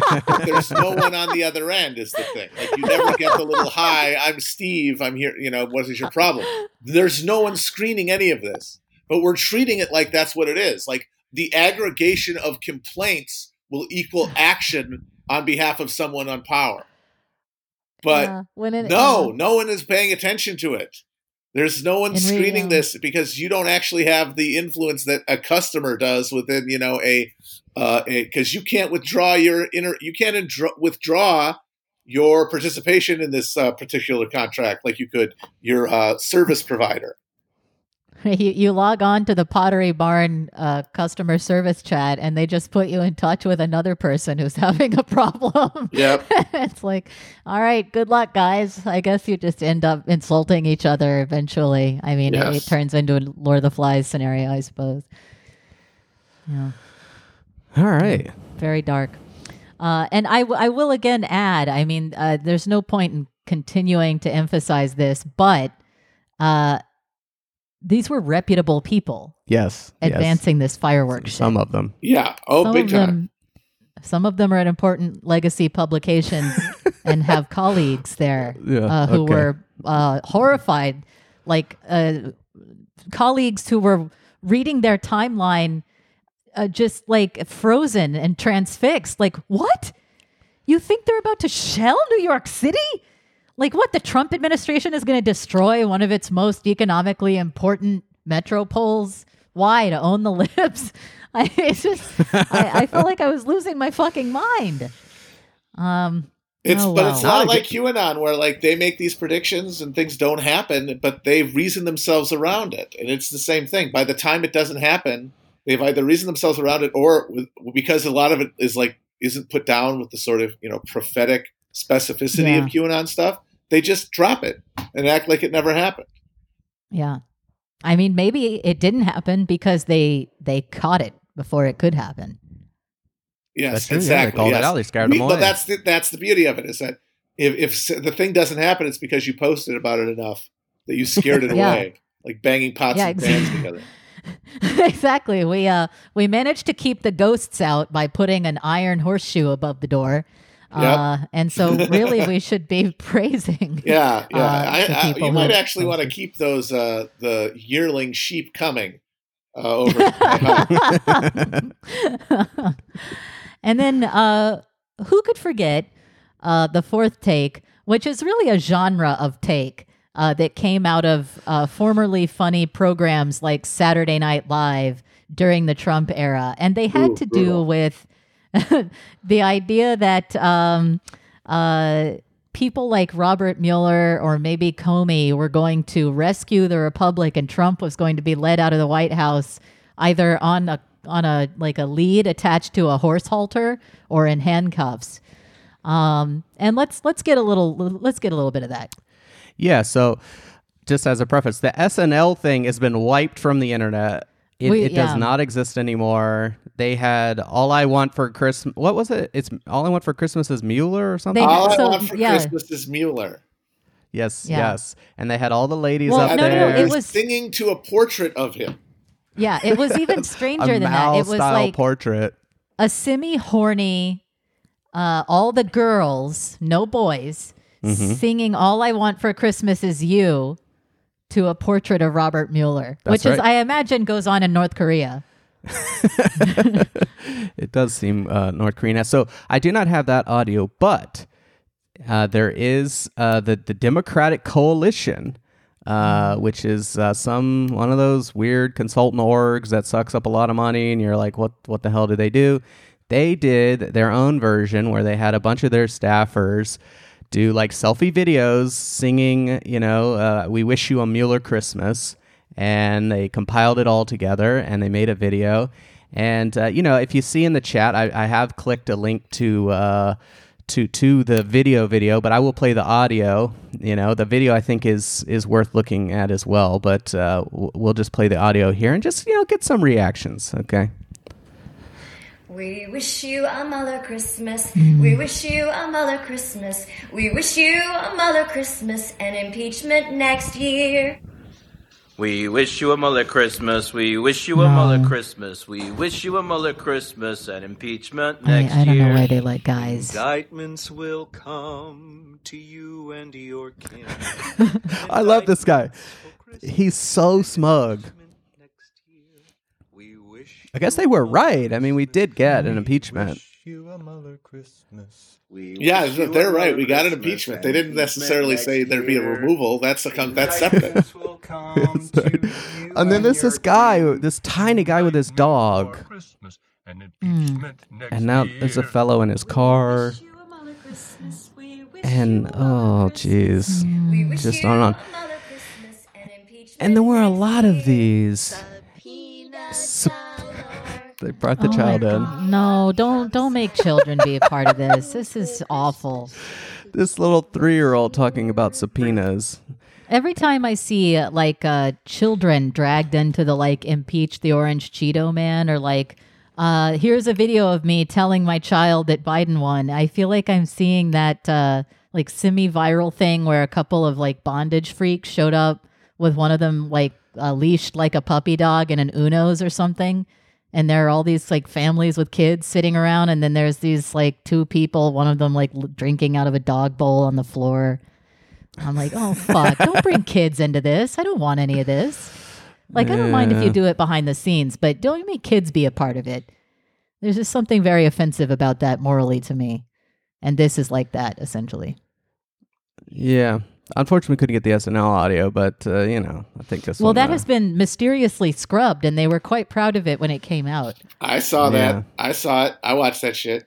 Speaker 3: there's no one on the other end is the thing. Like you never get the little hi, I'm Steve, I'm here, you know, what is your problem? There's no one screening any of this. But we're treating it like that's what it is. Like the aggregation of complaints will equal action on behalf of someone on power. But yeah, when it, no, uh, no one is paying attention to it. There's no one screening this because you don't actually have the influence that a customer does within, you know, a because uh, you can't withdraw your inner, you can't withdraw your participation in this uh, particular contract like you could your uh, service provider.
Speaker 1: you, you log on to the Pottery Barn uh, customer service chat, and they just put you in touch with another person who's having a problem.
Speaker 3: Yep.
Speaker 1: it's like, all right, good luck, guys. I guess you just end up insulting each other eventually. I mean, yes. it, it, turns into a Lord of the Flies scenario, I suppose. Yeah.
Speaker 2: All right.
Speaker 1: Very dark. Uh, and I, w- I will again add, I mean, uh, there's no point in continuing to emphasize this, but uh, these were reputable people
Speaker 2: Yes. yes.
Speaker 1: advancing this fireworks. shit.
Speaker 2: Some of them.
Speaker 3: Yeah. Oh,
Speaker 1: some
Speaker 3: big
Speaker 1: of
Speaker 3: time.
Speaker 1: them some of them are at important legacy publications and have colleagues there
Speaker 2: Yeah,
Speaker 1: uh, who
Speaker 2: okay.
Speaker 1: were uh, horrified like uh, colleagues who were reading their timeline uh, just like frozen and transfixed like what you think they're about to shell new york city like what the trump administration is going to destroy one of its most economically important metropoles why to own the libs I, it's just I, I felt like i was losing my fucking mind um
Speaker 3: It's
Speaker 1: Oh,
Speaker 3: but
Speaker 1: wow.
Speaker 3: it's not like QAnon where like they make these predictions and things don't happen, but they reason themselves around it, and it's the same thing. By the time it doesn't happen, they've either reasoned themselves around it, or with, because a lot of it is like isn't put down with the sort of you know prophetic specificity of QAnon stuff. They just drop it and act like it never happened.
Speaker 1: Yeah. I mean, maybe it didn't happen because they they caught it before it could happen.
Speaker 3: Yes,
Speaker 2: That's true. Yeah,
Speaker 3: exactly.
Speaker 2: they called
Speaker 3: yes.
Speaker 2: it out. They scared
Speaker 3: We-
Speaker 2: them
Speaker 3: But that's the, that's the beauty of it is that if, if the thing doesn't happen, it's because you posted about it enough that you scared it
Speaker 1: Yeah.
Speaker 3: away, like banging pots
Speaker 1: Yeah,
Speaker 3: and
Speaker 1: ex-
Speaker 3: pans together.
Speaker 1: exactly. We uh we managed to keep the ghosts out by putting an iron horseshoe above the door. Uh, and so really we should be praising.
Speaker 3: Yeah, yeah.
Speaker 1: uh,
Speaker 3: I, I, you might actually want to keep those uh, the yearling sheep coming uh, over.
Speaker 1: and then uh who could forget uh the fourth take, which is really a genre of take. Uh, that came out of uh, formerly funny programs like Saturday Night Live during the Trump era. And they had
Speaker 3: Ooh,
Speaker 1: to do
Speaker 3: brutal.
Speaker 1: with the idea that um, uh, people like Robert Mueller or maybe Comey were going to rescue the republic, and Trump was going to be led out of the White House either on a on a like a lead attached to a horse halter or in handcuffs. Um, and let's let's get a little let's get a little bit of that.
Speaker 2: Yeah, so just as a preface, the SNL thing has been wiped from the internet. It,
Speaker 1: We-
Speaker 2: it
Speaker 1: yeah.
Speaker 2: does not exist anymore. They had all I want for Christmas. What was it? It's all I want for Christmas is Mueller or something.
Speaker 1: They-
Speaker 3: All
Speaker 1: so,
Speaker 3: I want for
Speaker 1: yeah.
Speaker 3: Christmas is Mueller.
Speaker 2: yes,
Speaker 1: Yeah.
Speaker 2: yes. And they had all the ladies
Speaker 1: Well,
Speaker 2: up
Speaker 1: no, no,
Speaker 2: there.
Speaker 1: no, it was-
Speaker 3: singing to a portrait of him.
Speaker 1: Yeah, it was even stranger
Speaker 2: a
Speaker 1: than that. It was
Speaker 2: Mao-style
Speaker 1: like
Speaker 2: portrait.
Speaker 1: a semi horny, uh, all the girls, no boys,
Speaker 2: Mm-hmm.
Speaker 1: singing "All I Want for Christmas Is You" to a portrait of Robert Mueller,
Speaker 2: That's
Speaker 1: which is,
Speaker 2: right.
Speaker 1: I imagine, goes on in North Korea.
Speaker 2: it does seem uh, North Korean. So I do not have that audio, but uh, there is uh, the the Democratic Coalition, uh, which is uh, some one of those weird consultant orgs that sucks up a lot of money, and you're like, what what the hell do they do? They did their own version where they had a bunch of their staffers do like selfie videos singing, you know, uh, "We wish you a Mueller Christmas." and they compiled it all together and they made a video. And uh, you know, if you see in the chat, I, I have clicked a link to uh, to to the video video, but I will play the audio. You know, the video I think is is worth looking at as well. But uh, we'll just play the audio here and just you know get some reactions. Okay.
Speaker 4: We wish you a Mueller mm. Christmas. We wish you a Mueller Christmas. We wish you a Mueller Christmas and impeachment next year.
Speaker 5: We wish you a Mueller Christmas. We wish you a Mueller Christmas. We wish you a Mueller Christmas and impeachment
Speaker 1: I,
Speaker 5: next
Speaker 1: I don't
Speaker 5: year.
Speaker 1: know why they like guys.
Speaker 6: Indictments will come to you and your kin.
Speaker 2: I love this guy. He's so smug.
Speaker 6: Next year, we wish
Speaker 2: I guess they were right. I mean, we did get an impeachment.
Speaker 6: you a Mueller Christmas. We
Speaker 3: Yeah, they're right.
Speaker 6: Mueller
Speaker 3: We got an impeachment. They didn't necessarily say there'd be a removal. That's a that's separate.
Speaker 6: Will come to you
Speaker 2: And then there's this guy, this tiny guy with his dog.
Speaker 7: Christmas and
Speaker 1: Hmm.
Speaker 7: impeachment next
Speaker 2: And now there's a fellow in his car. And oh, jeez. Just on and on.
Speaker 4: a Mueller Christmas and
Speaker 2: there were a lot of these.
Speaker 4: Peanut
Speaker 2: Sup-
Speaker 4: galore.
Speaker 2: They brought the
Speaker 1: Oh
Speaker 2: child in.
Speaker 1: No, don't don't make children be a part of this. This is awful.
Speaker 2: This little three year old talking about subpoenas.
Speaker 1: Every time I see uh, like uh, children dragged into the like impeach the orange Cheeto man or like uh, here's a video of me telling my child that Biden won, I feel like I'm seeing that uh, like semi viral thing where a couple of like bondage freaks showed up with one of them like uh, leashed like a puppy dog in an Uno's or something. And there are all these like families with kids sitting around, and then there's these like two people, one of them like l- drinking out of a dog bowl on the floor. I'm like, oh fuck, don't bring kids into this. I don't want any of this. Like, I don't mind if you do it behind the scenes, but don't make kids be a part of it. There's just something very offensive about that morally to me. And this is like that, essentially.
Speaker 2: Yeah. Unfortunately, we couldn't get the SNL audio, but uh, you know, I think this.
Speaker 1: Well,
Speaker 2: one,
Speaker 1: that
Speaker 2: uh,
Speaker 1: has been mysteriously scrubbed, and they were quite proud of it when it came out.
Speaker 3: I saw
Speaker 2: Yeah.
Speaker 3: that. I saw it. I watched that shit.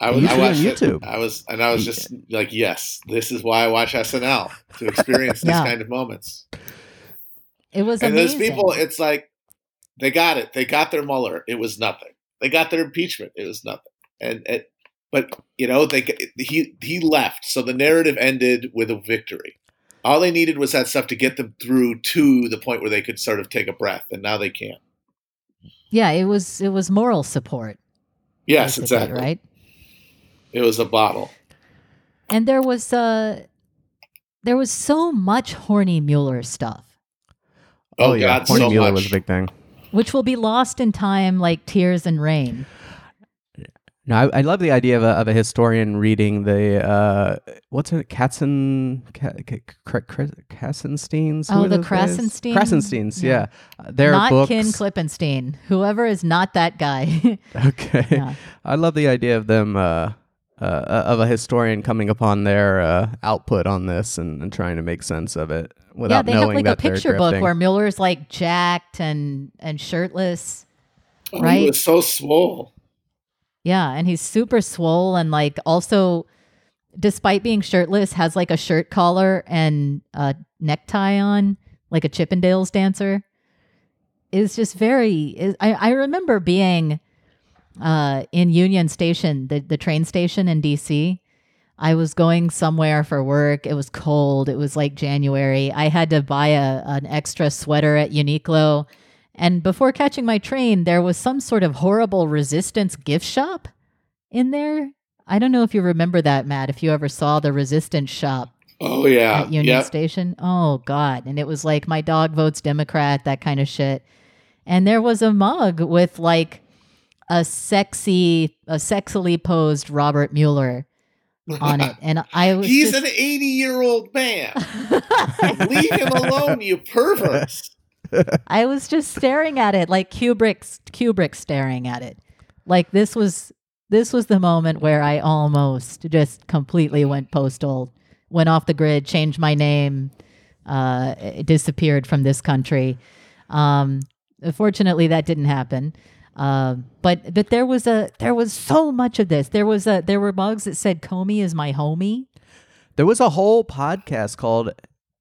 Speaker 3: I
Speaker 2: You
Speaker 3: was. I
Speaker 2: see it on
Speaker 3: watched
Speaker 2: YouTube.
Speaker 3: it. I was, and I was just like, yes, this is why I watch SNL to experience these kind of moments.
Speaker 1: It was
Speaker 3: and
Speaker 1: amazing.
Speaker 3: those people, it's like they got it. They got their Mueller. It was nothing. They got their impeachment. It was nothing. And it, but you know, they he he left, so the narrative ended with a victory. All they needed was that stuff to get them through to the point where they could sort of take a breath, and now they can't.
Speaker 1: yeah, it was it was moral support.
Speaker 3: Yes,
Speaker 1: basically,
Speaker 3: exactly.
Speaker 1: Right.
Speaker 3: It was a bottle.
Speaker 1: And there was uh there was so much horny Mueller stuff,
Speaker 3: Oh,
Speaker 2: yeah,
Speaker 3: God,
Speaker 2: Horny
Speaker 3: so
Speaker 2: Mueller
Speaker 3: much.
Speaker 2: was a big thing.
Speaker 1: which will be lost in time like tears and rain.
Speaker 2: No, I, I love the idea of a, of a historian reading the uh, what's it, Katzen, Ka, Ka, Ka, Ka, Kassensteins? Who
Speaker 1: Oh,
Speaker 2: are
Speaker 1: the
Speaker 2: those guys?
Speaker 1: Krassensteins?
Speaker 2: Krassensteins,
Speaker 1: Yeah.
Speaker 2: yeah. Uh, Their
Speaker 1: not
Speaker 2: books.
Speaker 1: Ken Klippenstein. Whoever is not that guy.
Speaker 2: Okay,
Speaker 1: Yeah.
Speaker 2: I love the idea of them uh, uh, of a historian coming upon their uh, output on this and, and trying to make sense of it without
Speaker 1: yeah,
Speaker 2: without
Speaker 1: they have
Speaker 2: knowing
Speaker 1: like a
Speaker 2: that they're
Speaker 1: picture book
Speaker 2: grifting.
Speaker 1: where Mueller's like jacked and and shirtless.
Speaker 3: Oh,
Speaker 1: Right?
Speaker 3: He was so swole.
Speaker 1: Yeah, and he's super swole and like also despite being shirtless has like a shirt collar and a necktie on like a Chippendales dancer. Is just very is, I I remember being uh in Union Station, the the train station in DC. I was going somewhere for work. It was cold. It was like January. I had to buy a an extra sweater at Uniqlo. And before catching my train, there was some sort of horrible resistance gift shop in there. I don't know if you remember that, Matt, if you ever saw the resistance shop
Speaker 3: Oh yeah,
Speaker 1: at Union
Speaker 3: yeah.
Speaker 1: Station. Oh God. And it was like my dog votes Democrat, that kind of shit. And there was a mug with like a sexy, a sexily posed Robert Mueller on it. And I was
Speaker 3: He's
Speaker 1: just,
Speaker 3: an eighty-year-old man. Leave him alone, you perverts.
Speaker 1: I was just staring at it like Kubrick Kubrick staring at it. Like this was this was the moment where I almost just completely went postal, went off the grid, changed my name, uh, disappeared from this country. Um, fortunately, that didn't happen. Um, but but there was a there was so much of this. There was a there were mugs that said Comey is my homie.
Speaker 2: There was a whole podcast called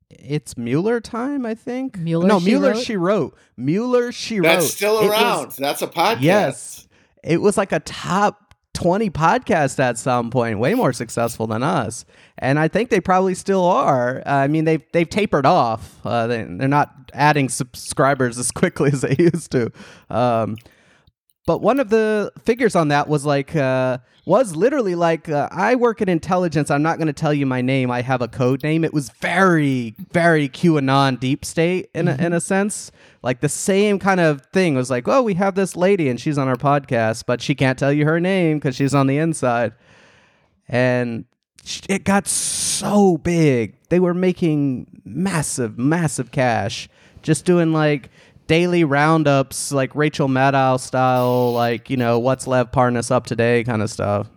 Speaker 2: "It's Mueller Time," I think.
Speaker 1: Mueller,
Speaker 2: no,
Speaker 1: She
Speaker 2: Mueller
Speaker 1: Wrote?
Speaker 2: she wrote. Mueller she wrote.
Speaker 3: That's still
Speaker 2: It was-
Speaker 3: around. That's a podcast.
Speaker 2: Yes, it was like a top twenty podcast at some point, way more successful than us, and I think they probably still are. Uh, I mean, they've they've tapered off. Uh, they, they're not adding subscribers as quickly as they used to. Um, but one of the figures on that was like uh, was literally like uh, I work in intelligence. I'm not going to tell you my name. I have a code name. It was very very QAnon deep state in a, in a sense. Like the same kind of thing It was like, oh, we have this lady and she's on our podcast, but she can't tell you her name because she's on the inside. And it got so big. They were making massive, massive cash just doing like daily roundups, like Rachel Maddow style, like, you know, what's Lev Parnas up today kind of stuff.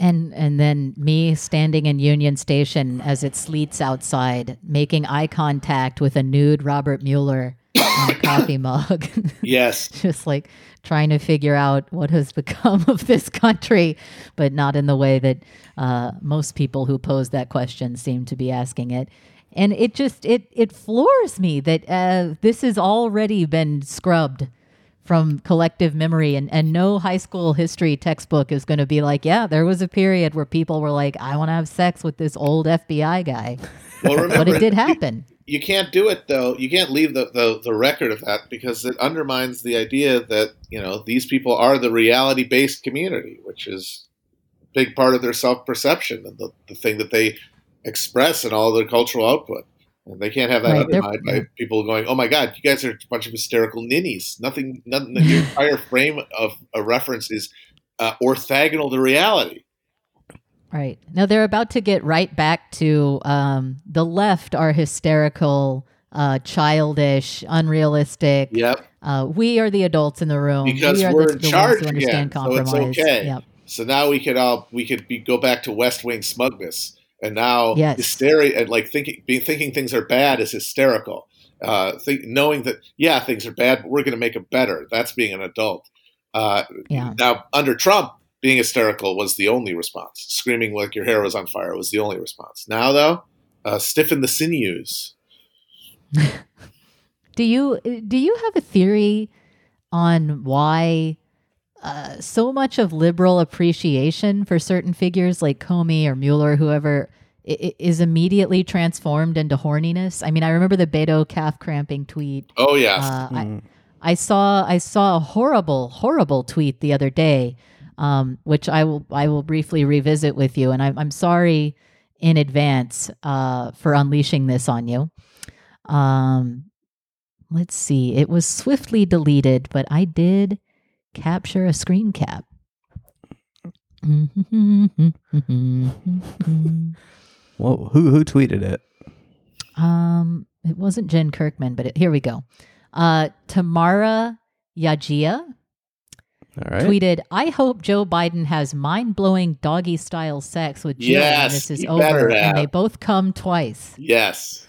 Speaker 1: And and then me standing in Union Station as it sleets outside, making eye contact with a nude Robert Mueller on a coffee mug.
Speaker 3: Yes.
Speaker 1: Just like trying to figure out what has become of this country, but not in the way that uh, most people who pose that question seem to be asking it. And it just it it floors me that uh, this has already been scrubbed from collective memory. And, and no high school history textbook is going to be like yeah there was a period where people were like i want to have sex with this old fbi guy.
Speaker 3: Well, remember,
Speaker 1: but it did happen.
Speaker 3: you can't do it though. You can't leave the, the, the record of that because it undermines the idea that you know these people are the reality based community, which is a big part of their self perception and the, the thing that they express in all their cultural output. And they can't have that
Speaker 1: Right,
Speaker 3: undermined by people going, "Oh my God, you guys are a bunch of hysterical ninnies." Nothing, nothing. Your entire frame of a reference is uh, orthogonal to reality.
Speaker 1: Right. Now they're about to get right back to um, the left are hysterical, uh, childish, unrealistic.
Speaker 3: Yep.
Speaker 1: Uh, we are the adults in the room.
Speaker 3: Because
Speaker 1: we are
Speaker 3: we're
Speaker 1: the,
Speaker 3: in
Speaker 1: the
Speaker 3: charge
Speaker 1: ones who understand
Speaker 3: again, so it's okay.
Speaker 1: Yep.
Speaker 3: So now we could all we could be, go back to West Wing smugness, and now
Speaker 1: Yes.
Speaker 3: hysteria and like thinking being thinking things are bad is hysterical. Uh, think, knowing that yeah things are bad, but we're going to make them better. That's being an adult. Uh,
Speaker 1: Yeah.
Speaker 3: Now under Trump, being hysterical was the only response. Screaming like your hair was on fire was the only response. Now though, uh, stiffen the sinews.
Speaker 1: Do you do you have a theory on why uh, so much of liberal appreciation for certain figures like Comey or Mueller, whoever, i- i- is immediately transformed into horniness? I mean, I remember the Beto calf cramping tweet.
Speaker 3: Oh yes,
Speaker 1: Uh, I, I saw I saw a horrible horrible tweet the other day, um, which I will I will briefly revisit with you, and I'm I'm sorry in advance uh, for unleashing this on you. Um, let's see, it was swiftly deleted, but I did capture a screen cap.
Speaker 2: Whoa, who who tweeted it?
Speaker 1: Um, it wasn't Jen Kirkman, but it, here we go. Uh, Tamara Yajia
Speaker 2: All right.
Speaker 1: tweeted, "I hope Joe Biden has mind-blowing doggy-style sex with Jill
Speaker 3: Yes,
Speaker 1: when this is over, and they both come twice.
Speaker 3: yes.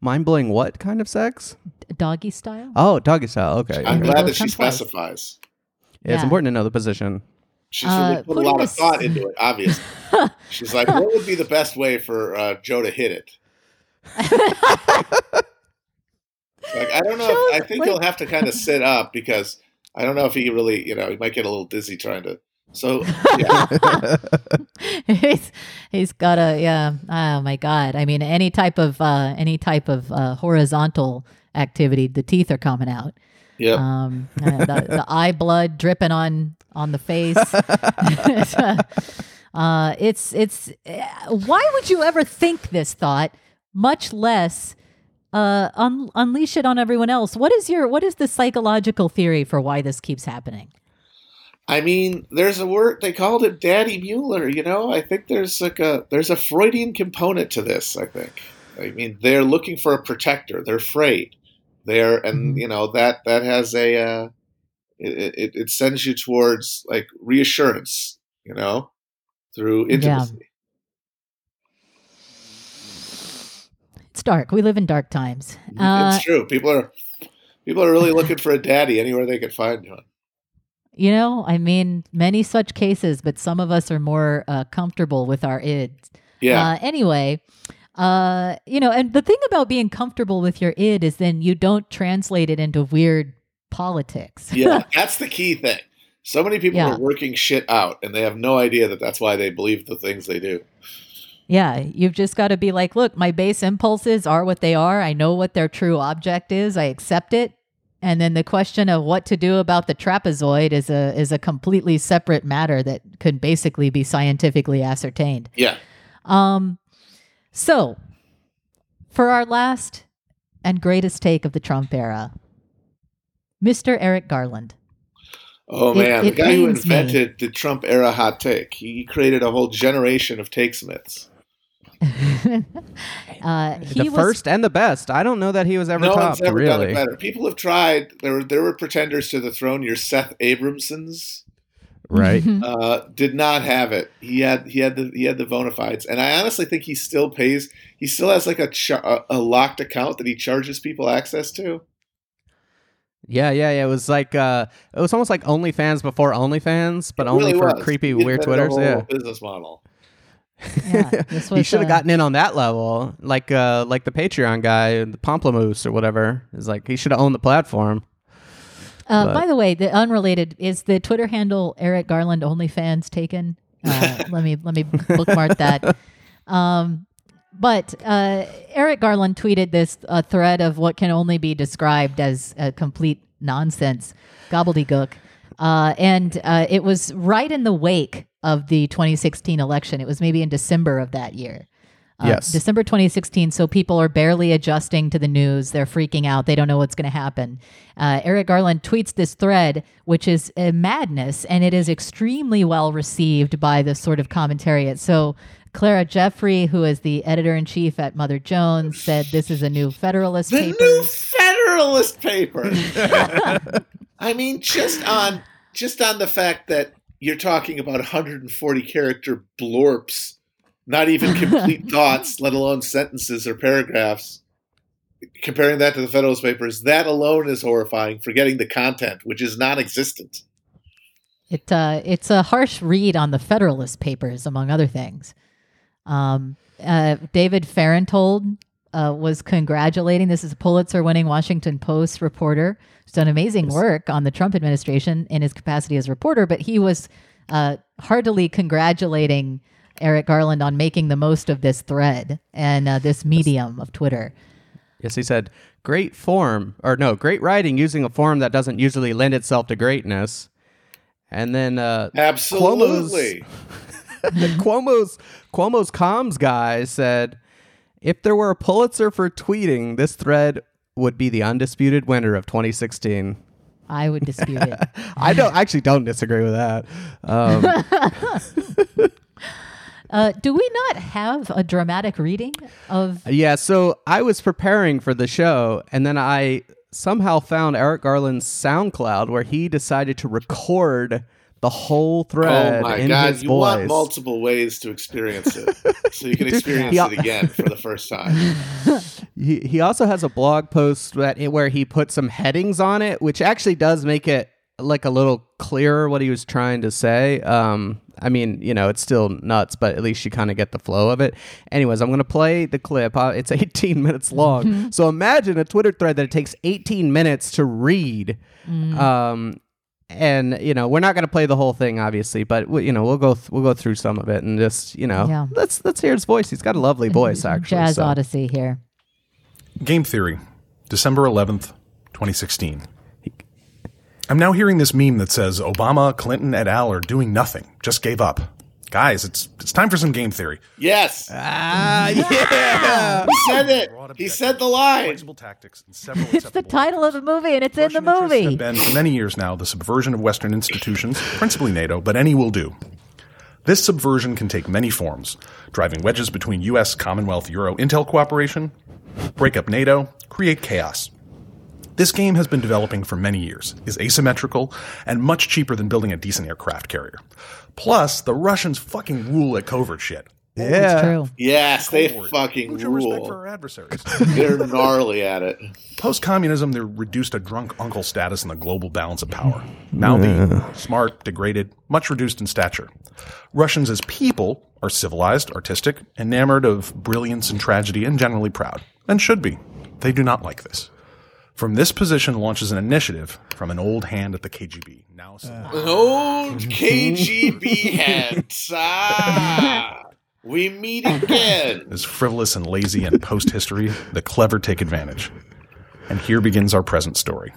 Speaker 2: Mind blowing what kind of sex?
Speaker 1: Doggy style?
Speaker 2: Oh, doggy style. Okay.
Speaker 3: I'm glad that she
Speaker 1: come
Speaker 3: specifies.
Speaker 2: Yeah, it's important to know the position.
Speaker 3: She's
Speaker 1: Uh,
Speaker 3: really put a lot of
Speaker 1: this-
Speaker 3: thought into it, obviously. She's like, what would be the best way for uh, Joe to hit it? like, I don't know. If, I think
Speaker 1: Wait.
Speaker 3: he'll have to kind of sit up because I don't know if he really, you know, he might get a little dizzy trying to. So, yeah.
Speaker 1: he's he's got a yeah. Oh my god! I mean, any type of uh, any type of uh, horizontal activity, the teeth are coming out.
Speaker 3: yeah.
Speaker 1: Um, uh, the, the eye blood dripping on on the face. uh, it's it's. uh, Why would you ever think this thought? Much less uh, un- unleash it on everyone else. What is your what is the psychological theory for why this keeps happening?
Speaker 3: I mean, there's a word they called it Daddy Mueller. You know, I think there's like a there's a Freudian component to this. I think. I mean, they're looking for a protector. They're afraid. They're and
Speaker 1: Mhm.
Speaker 3: you know that that has a uh, it, it it sends you towards like reassurance. You know, through
Speaker 1: Yeah.
Speaker 3: intimacy.
Speaker 1: It's dark. We live in dark times. Uh,
Speaker 3: it's true. People are people are really looking for a daddy anywhere they can find one.
Speaker 1: You know, I mean, many such cases, but some of us are more uh, comfortable with our ids.
Speaker 3: Yeah.
Speaker 1: Uh, anyway, uh, you know, and the thing about being comfortable with your id is then you don't translate it into weird politics.
Speaker 3: yeah, that's the key thing. So many people
Speaker 1: Yeah.
Speaker 3: are working shit out, and they have no idea that that's why they believe the things they do.
Speaker 1: yeah, you've just got to be like, look, my base impulses are what they are. I know what their true object is. I accept it. And then the question of what to do about the trapezoid is a is a completely separate matter that could basically be scientifically ascertained.
Speaker 3: Yeah.
Speaker 1: Um, so for our last and greatest take of the Trump era, Mr. Eric Garland.
Speaker 3: Oh
Speaker 1: It-
Speaker 3: man,
Speaker 1: it
Speaker 3: the guy who
Speaker 1: pains me.
Speaker 3: invented the Trump era hot take. He created a whole generation of takesmiths.
Speaker 1: uh, he
Speaker 2: the
Speaker 1: was
Speaker 2: first and the best. I don't know that he was ever
Speaker 3: no
Speaker 2: topped,
Speaker 3: one's ever done it
Speaker 2: really.
Speaker 3: better. People have tried. There were there were pretenders to the throne. Your Seth Abramsons
Speaker 2: Right.
Speaker 3: uh, did not have it. He had he had the he had the bona fides, and I honestly think he still pays. He still has like a char- a locked account that he charges people access to.
Speaker 2: Yeah, yeah, yeah. It was like uh it was almost like OnlyFans before OnlyFans, but
Speaker 3: It
Speaker 2: only
Speaker 3: really
Speaker 2: for
Speaker 3: was.
Speaker 2: creepy
Speaker 3: He
Speaker 2: weird
Speaker 3: invented
Speaker 2: Twitters. Yeah.
Speaker 3: business model.
Speaker 1: yeah, this
Speaker 2: he should have
Speaker 1: uh,
Speaker 2: gotten in on that level, like uh, like the Patreon guy, the Pomplamoose or whatever. Is like he should have owned the platform.
Speaker 1: Uh, by the way, the unrelated is the Twitter handle Eric Garland OnlyFans taken. Uh, let me let me bookmark that. Um, but uh, Eric Garland tweeted this uh, thread of what can only be described as a complete nonsense gobbledygook, uh, and uh, it was right in the wake of the 2016 election. It was maybe in December of that year. Uh,
Speaker 2: Yes.
Speaker 1: December 2016. So people are barely adjusting to the news. They're freaking out. They don't know what's going to happen. Uh, Eric Garland tweets this thread, which is a madness, and it is extremely well received by the sort of commentariat. So Clara Jeffrey, who is the editor in chief at Mother Jones, said this is a new Federalist
Speaker 3: The
Speaker 1: paper.
Speaker 3: new Federalist paper. I mean, just on just on the fact that you're talking about 140 character blorps, not even complete thoughts, let alone sentences or paragraphs. Comparing that to the Federalist Papers, that alone is horrifying. Forgetting the content, which is non-existent.
Speaker 1: It uh, it's a harsh read on the Federalist Papers, among other things. Um, uh, David Fahrenthold uh, was congratulating. This is a Pulitzer-winning Washington Post reporter who's done amazing work on the Trump administration in his capacity as reporter. But he was uh, heartily congratulating Eric Garland on making the most of this thread and uh, this medium of Twitter.
Speaker 2: Yes, he said, great form, or no, great writing using a form that doesn't usually lend itself to greatness. And then uh,
Speaker 3: Absolutely.
Speaker 2: Cuomo's Cuomo's comms guy said, if there were a Pulitzer for tweeting, this thread would be the undisputed winner of 2016.
Speaker 1: I would dispute it.
Speaker 2: I don't actually don't disagree with that. Um,
Speaker 1: Uh, do we not have a dramatic reading of
Speaker 2: yeah, so I was preparing for the show, and then I somehow found Eric Garland's SoundCloud where he decided to record the whole thread
Speaker 3: Oh my
Speaker 2: in
Speaker 3: God!
Speaker 2: his
Speaker 3: You
Speaker 2: voice.
Speaker 3: want multiple ways to experience it, so you can experience
Speaker 2: Yeah.
Speaker 3: it again for the first time.
Speaker 2: He he also has a blog post that where he put some headings on it, which actually does make it like a little clearer what he was trying to say. Um, I mean, you know, it's still nuts, but at least you kind of get the flow of it. Anyways, I'm gonna play the clip. Uh, it's 18 minutes long, so imagine a Twitter thread that it takes 18 minutes to read. Um, and you know, we're not gonna play the whole thing, obviously, but we, you know, we'll go th- we'll go through some of it and just you know,
Speaker 1: Yeah.
Speaker 2: let's let's hear his voice. He's got a lovely voice, actually.
Speaker 1: Jazz
Speaker 2: so.
Speaker 1: Odyssey here?
Speaker 7: Game Theory, December 11th, 2016. I'm now hearing this meme that says Obama, Clinton, et al. are doing nothing, just gave up. Guys, it's it's time for some game theory.
Speaker 3: Yes,
Speaker 2: Ah, yeah.
Speaker 3: he said it. He said the line.
Speaker 7: Tactics and several
Speaker 1: It's the title of the movie, and it's in the
Speaker 7: Russian interests
Speaker 1: movie.
Speaker 7: have been for many years now the subversion of Western institutions, principally NATO, but any will do. This subversion can take many forms, driving wedges between U.S., Commonwealth, Euro, Intel cooperation, break up NATO, create chaos. This game has been developing for many years, is asymmetrical, and much cheaper than building a decent aircraft carrier. Plus, the Russians fucking rule at covert shit.
Speaker 2: Yeah.
Speaker 1: True.
Speaker 3: Yes, they
Speaker 7: Forward.
Speaker 3: fucking
Speaker 7: Who's your respect for our adversaries?
Speaker 3: They're gnarly at it.
Speaker 7: Post communism, they're reduced to drunk uncle status in the global balance of power. Now the smart, degraded, much reduced in stature. Russians as people are civilized, artistic, enamored of brilliance and tragedy, and generally proud. And should be. They do not like this. From this position launches an initiative from an old hand at the KGB. Now,
Speaker 3: An old KGB head. Ah, we meet again.
Speaker 7: as frivolous and lazy and post history, the clever take advantage. And here begins our present story.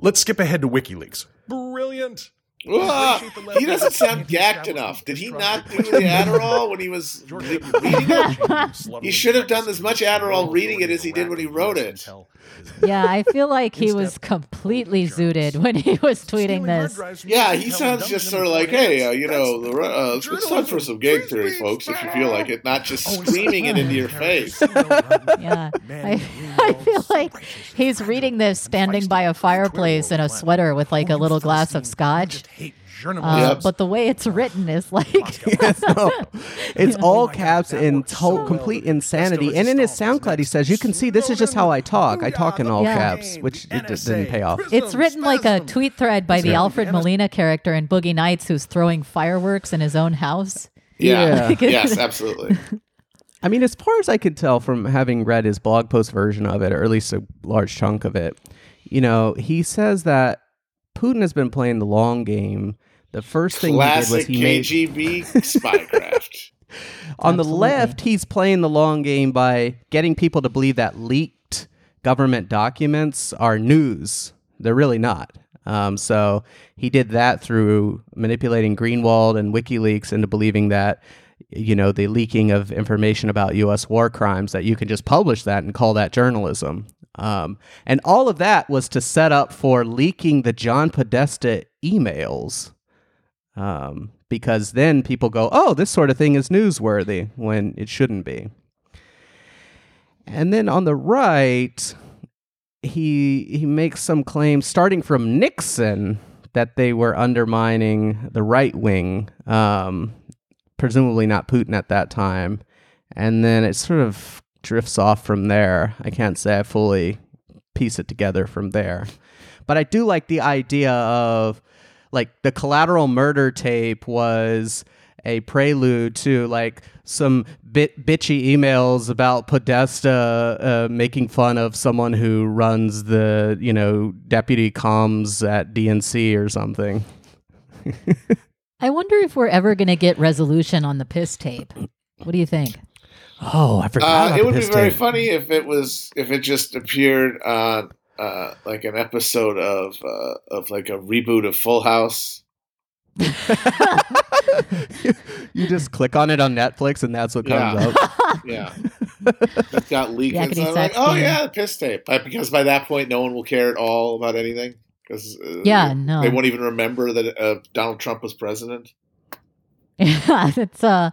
Speaker 7: Let's skip ahead to WikiLeaks. Brilliant!
Speaker 3: He doesn't sound gacked enough. Did he not do the Adderall when he was reading it? He should have done as much Adderall reading it as he did when he wrote it.
Speaker 1: Yeah, I feel like he was completely zooted when he was tweeting this.
Speaker 3: Yeah, he sounds just sort of like, hey, uh, you know, the, Ru- uh, it's time for some game theory, folks, if you feel like it, not just screaming it into your face.
Speaker 1: Yeah, I, I feel like he's reading this standing by a fireplace in a sweater with like a little glass of scotch.
Speaker 7: Hate
Speaker 1: Uh.
Speaker 3: Yep.
Speaker 1: But the way it's written is like,
Speaker 2: No, it's all caps in to- complete insanity. And in his SoundCloud, he says, "You can see this is just how I talk. I talk in all
Speaker 1: Yeah.
Speaker 2: caps," which it just didn't pay off.
Speaker 1: it's written like a tweet thread by the Alfred Molina character in Boogie Nights who's throwing fireworks in his own house.
Speaker 3: Yeah.
Speaker 2: Yeah.
Speaker 3: yes, absolutely.
Speaker 2: I mean, as far as I could tell from having read his blog post version of it, or at least a large chunk of it, you know, he says that Putin has been playing the long game. The first thing he did was
Speaker 3: Classic
Speaker 2: he made
Speaker 3: KGB spycraft.
Speaker 2: on the left, he's playing the long game by getting people to believe that leaked government documents are news. They're really not. Um, so he did that through manipulating Greenwald and WikiLeaks into believing that you know, the leaking of information about U.S. war crimes, that you can just publish that and call that journalism. Um, and all of that was to set up for leaking the John Podesta emails. Um, because then people go, oh, this sort of thing is newsworthy when it shouldn't be. And then on the right, he he makes some claims starting from Nixon that they were undermining the right wing, um, presumably not Putin at that time, and then it sort of drifts off from there. I can't say I fully piece it together from there, but I do like the idea of like the collateral murder tape was a prelude to like some bit bitchy emails about Podesta uh, making fun of someone who runs the you know deputy comms at DNC or something.
Speaker 1: I wonder if we're ever going to get resolution on the piss tape. What do you think?
Speaker 2: Oh, I forgot.
Speaker 3: Uh,
Speaker 2: about
Speaker 3: it
Speaker 2: the
Speaker 3: would be very
Speaker 2: tape.
Speaker 3: funny if it was if it just appeared on uh, like an episode of uh, of like a reboot of Full House.
Speaker 2: you just click on it on Netflix and that's what comes
Speaker 3: Yeah.
Speaker 2: up.
Speaker 3: Yeah, that got leaked. And
Speaker 1: Yakety
Speaker 3: so like, oh
Speaker 1: game.
Speaker 3: yeah, the piss tape. But because by that point, no one will care at all about anything. Because uh,
Speaker 1: Yeah, no.
Speaker 3: they won't even remember that uh, Donald Trump was president.
Speaker 1: Yeah, it's uh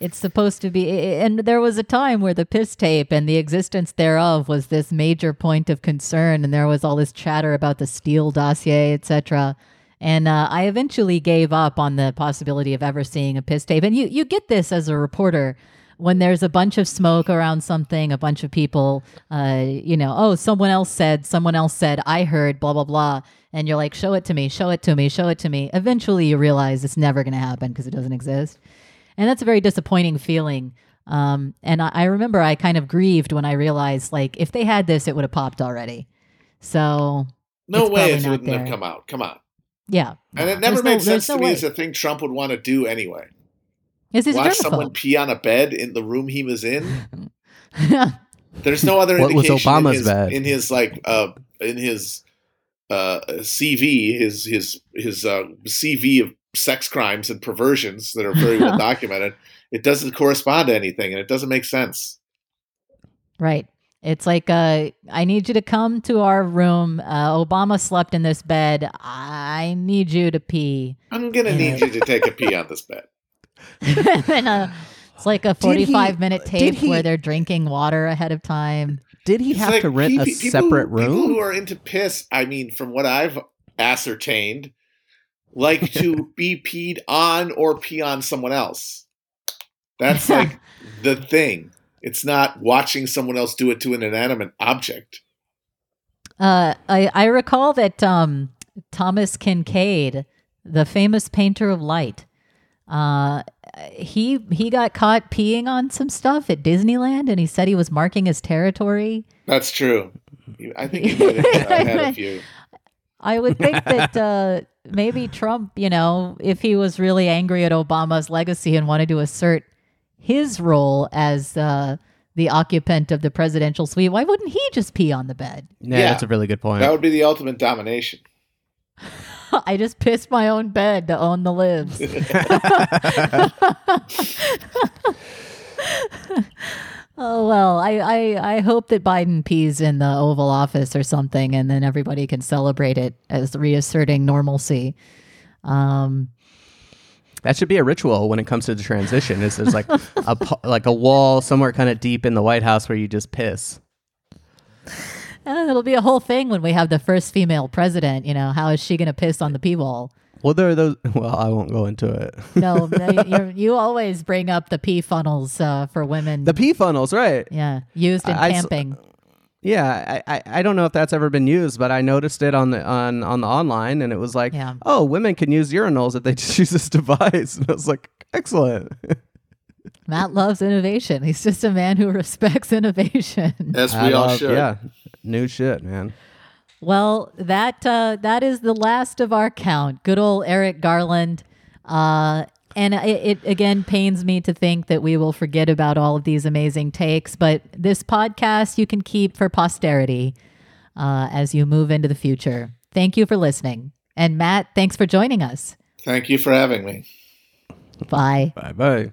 Speaker 1: it's supposed to be and there was a time where the piss tape and the existence thereof was this major point of concern and there was all this chatter about the Steele dossier, etc. And uh, I eventually gave up on the possibility of ever seeing a piss tape. And you you get this as a reporter when there's a bunch of smoke around something, a bunch of people, uh, you know, oh, someone else said, someone else said, I heard, blah, blah, blah. And you're like, show it to me, show it to me, show it to me. Eventually you realize it's never going to happen because it doesn't exist. And that's a very disappointing feeling. Um, and I, I remember I kind of grieved when I realized, like, if they had this, it would have popped already. So,
Speaker 3: No way it
Speaker 1: not
Speaker 3: wouldn't have come out. Come on.
Speaker 1: yeah.
Speaker 3: And
Speaker 1: no,
Speaker 3: it never
Speaker 1: there's
Speaker 3: made
Speaker 1: no-
Speaker 3: sense
Speaker 1: there's
Speaker 3: to
Speaker 1: no
Speaker 3: me
Speaker 1: way.
Speaker 3: as a thing Trump would want to do anyway.
Speaker 1: Is he's a
Speaker 3: Watch someone pee on a bed in the room he was in. There's no other
Speaker 2: What was
Speaker 3: indication
Speaker 2: Obama's
Speaker 3: in his,
Speaker 2: bed?
Speaker 3: in his like uh in his uh CV, his his his uh CV of sex crimes and perversions that are very well documented. It doesn't correspond to anything, and it doesn't make sense.
Speaker 1: Right. It's like, uh, I need you to come to our room. Uh, Obama slept in this bed. I need you to pee.
Speaker 3: I'm gonna
Speaker 1: Yeah.
Speaker 3: need you to take a pee on this bed.
Speaker 1: and uh, it's like a
Speaker 2: Did he-
Speaker 1: 45 minute tape
Speaker 2: he-
Speaker 1: where they're drinking water ahead of time.
Speaker 2: Did he
Speaker 3: It's
Speaker 2: have
Speaker 3: like
Speaker 2: to rent
Speaker 3: pe-
Speaker 2: a
Speaker 3: people
Speaker 2: separate
Speaker 3: who- People
Speaker 2: room?
Speaker 3: who are into piss, I mean, from what I've ascertained, like to be peed on or pee on someone else. That's like the thing. It's not watching someone else do it to an inanimate object.
Speaker 1: Uh, I, I recall that um, Thomas Kinkade, the famous painter of light, uh, he he got caught peeing on some stuff at Disneyland, and he said he was marking his territory.
Speaker 3: That's true. I think you might have had a few.
Speaker 1: I would think that uh, maybe Trump, you know, if he was really angry at Obama's legacy and wanted to assert his role as uh, the occupant of the presidential suite, why wouldn't he just pee on the bed?
Speaker 2: yeah,
Speaker 3: Yeah.
Speaker 2: that's a really good point.
Speaker 3: That would be the ultimate domination.
Speaker 1: I just pissed my own bed to own the libs. oh well, I, I I hope that Biden pees in the Oval Office or something, and then everybody can celebrate it as reasserting normalcy. Um,
Speaker 2: That should be a ritual when it comes to the transition. Is there's like a like a wall somewhere kind of deep in the White House where you just piss.
Speaker 1: Uh, it'll be a whole thing when we have the first female president. You know, how is she going to piss on the pee wall?
Speaker 2: Well, there are those. Well, I won't go into it.
Speaker 1: No, no, you're, you always bring up the pee funnels uh, for women.
Speaker 2: the pee funnels, right?
Speaker 1: yeah, used in
Speaker 2: I- I s-
Speaker 1: camping.
Speaker 2: Yeah, I, I, I don't know if that's ever been used, but I noticed it on the on on the online, and it was like,
Speaker 1: Yeah.
Speaker 2: oh, women can use urinals if they just use this device, and I was like, excellent.
Speaker 1: Matt loves innovation. He's just a man who respects innovation.
Speaker 3: As
Speaker 2: I
Speaker 3: we all
Speaker 2: love-
Speaker 3: should.
Speaker 2: Yeah, new shit, man.
Speaker 1: Well, that uh, that is the last of our count. Good old Eric Garland. Uh, and it, it again pains me to think that we will forget about all of these amazing takes, but this podcast you can keep for posterity uh, as you move into the future. Thank you for listening. And Matt, thanks for joining us.
Speaker 3: Thank you for having me.
Speaker 1: Bye.
Speaker 2: Bye bye.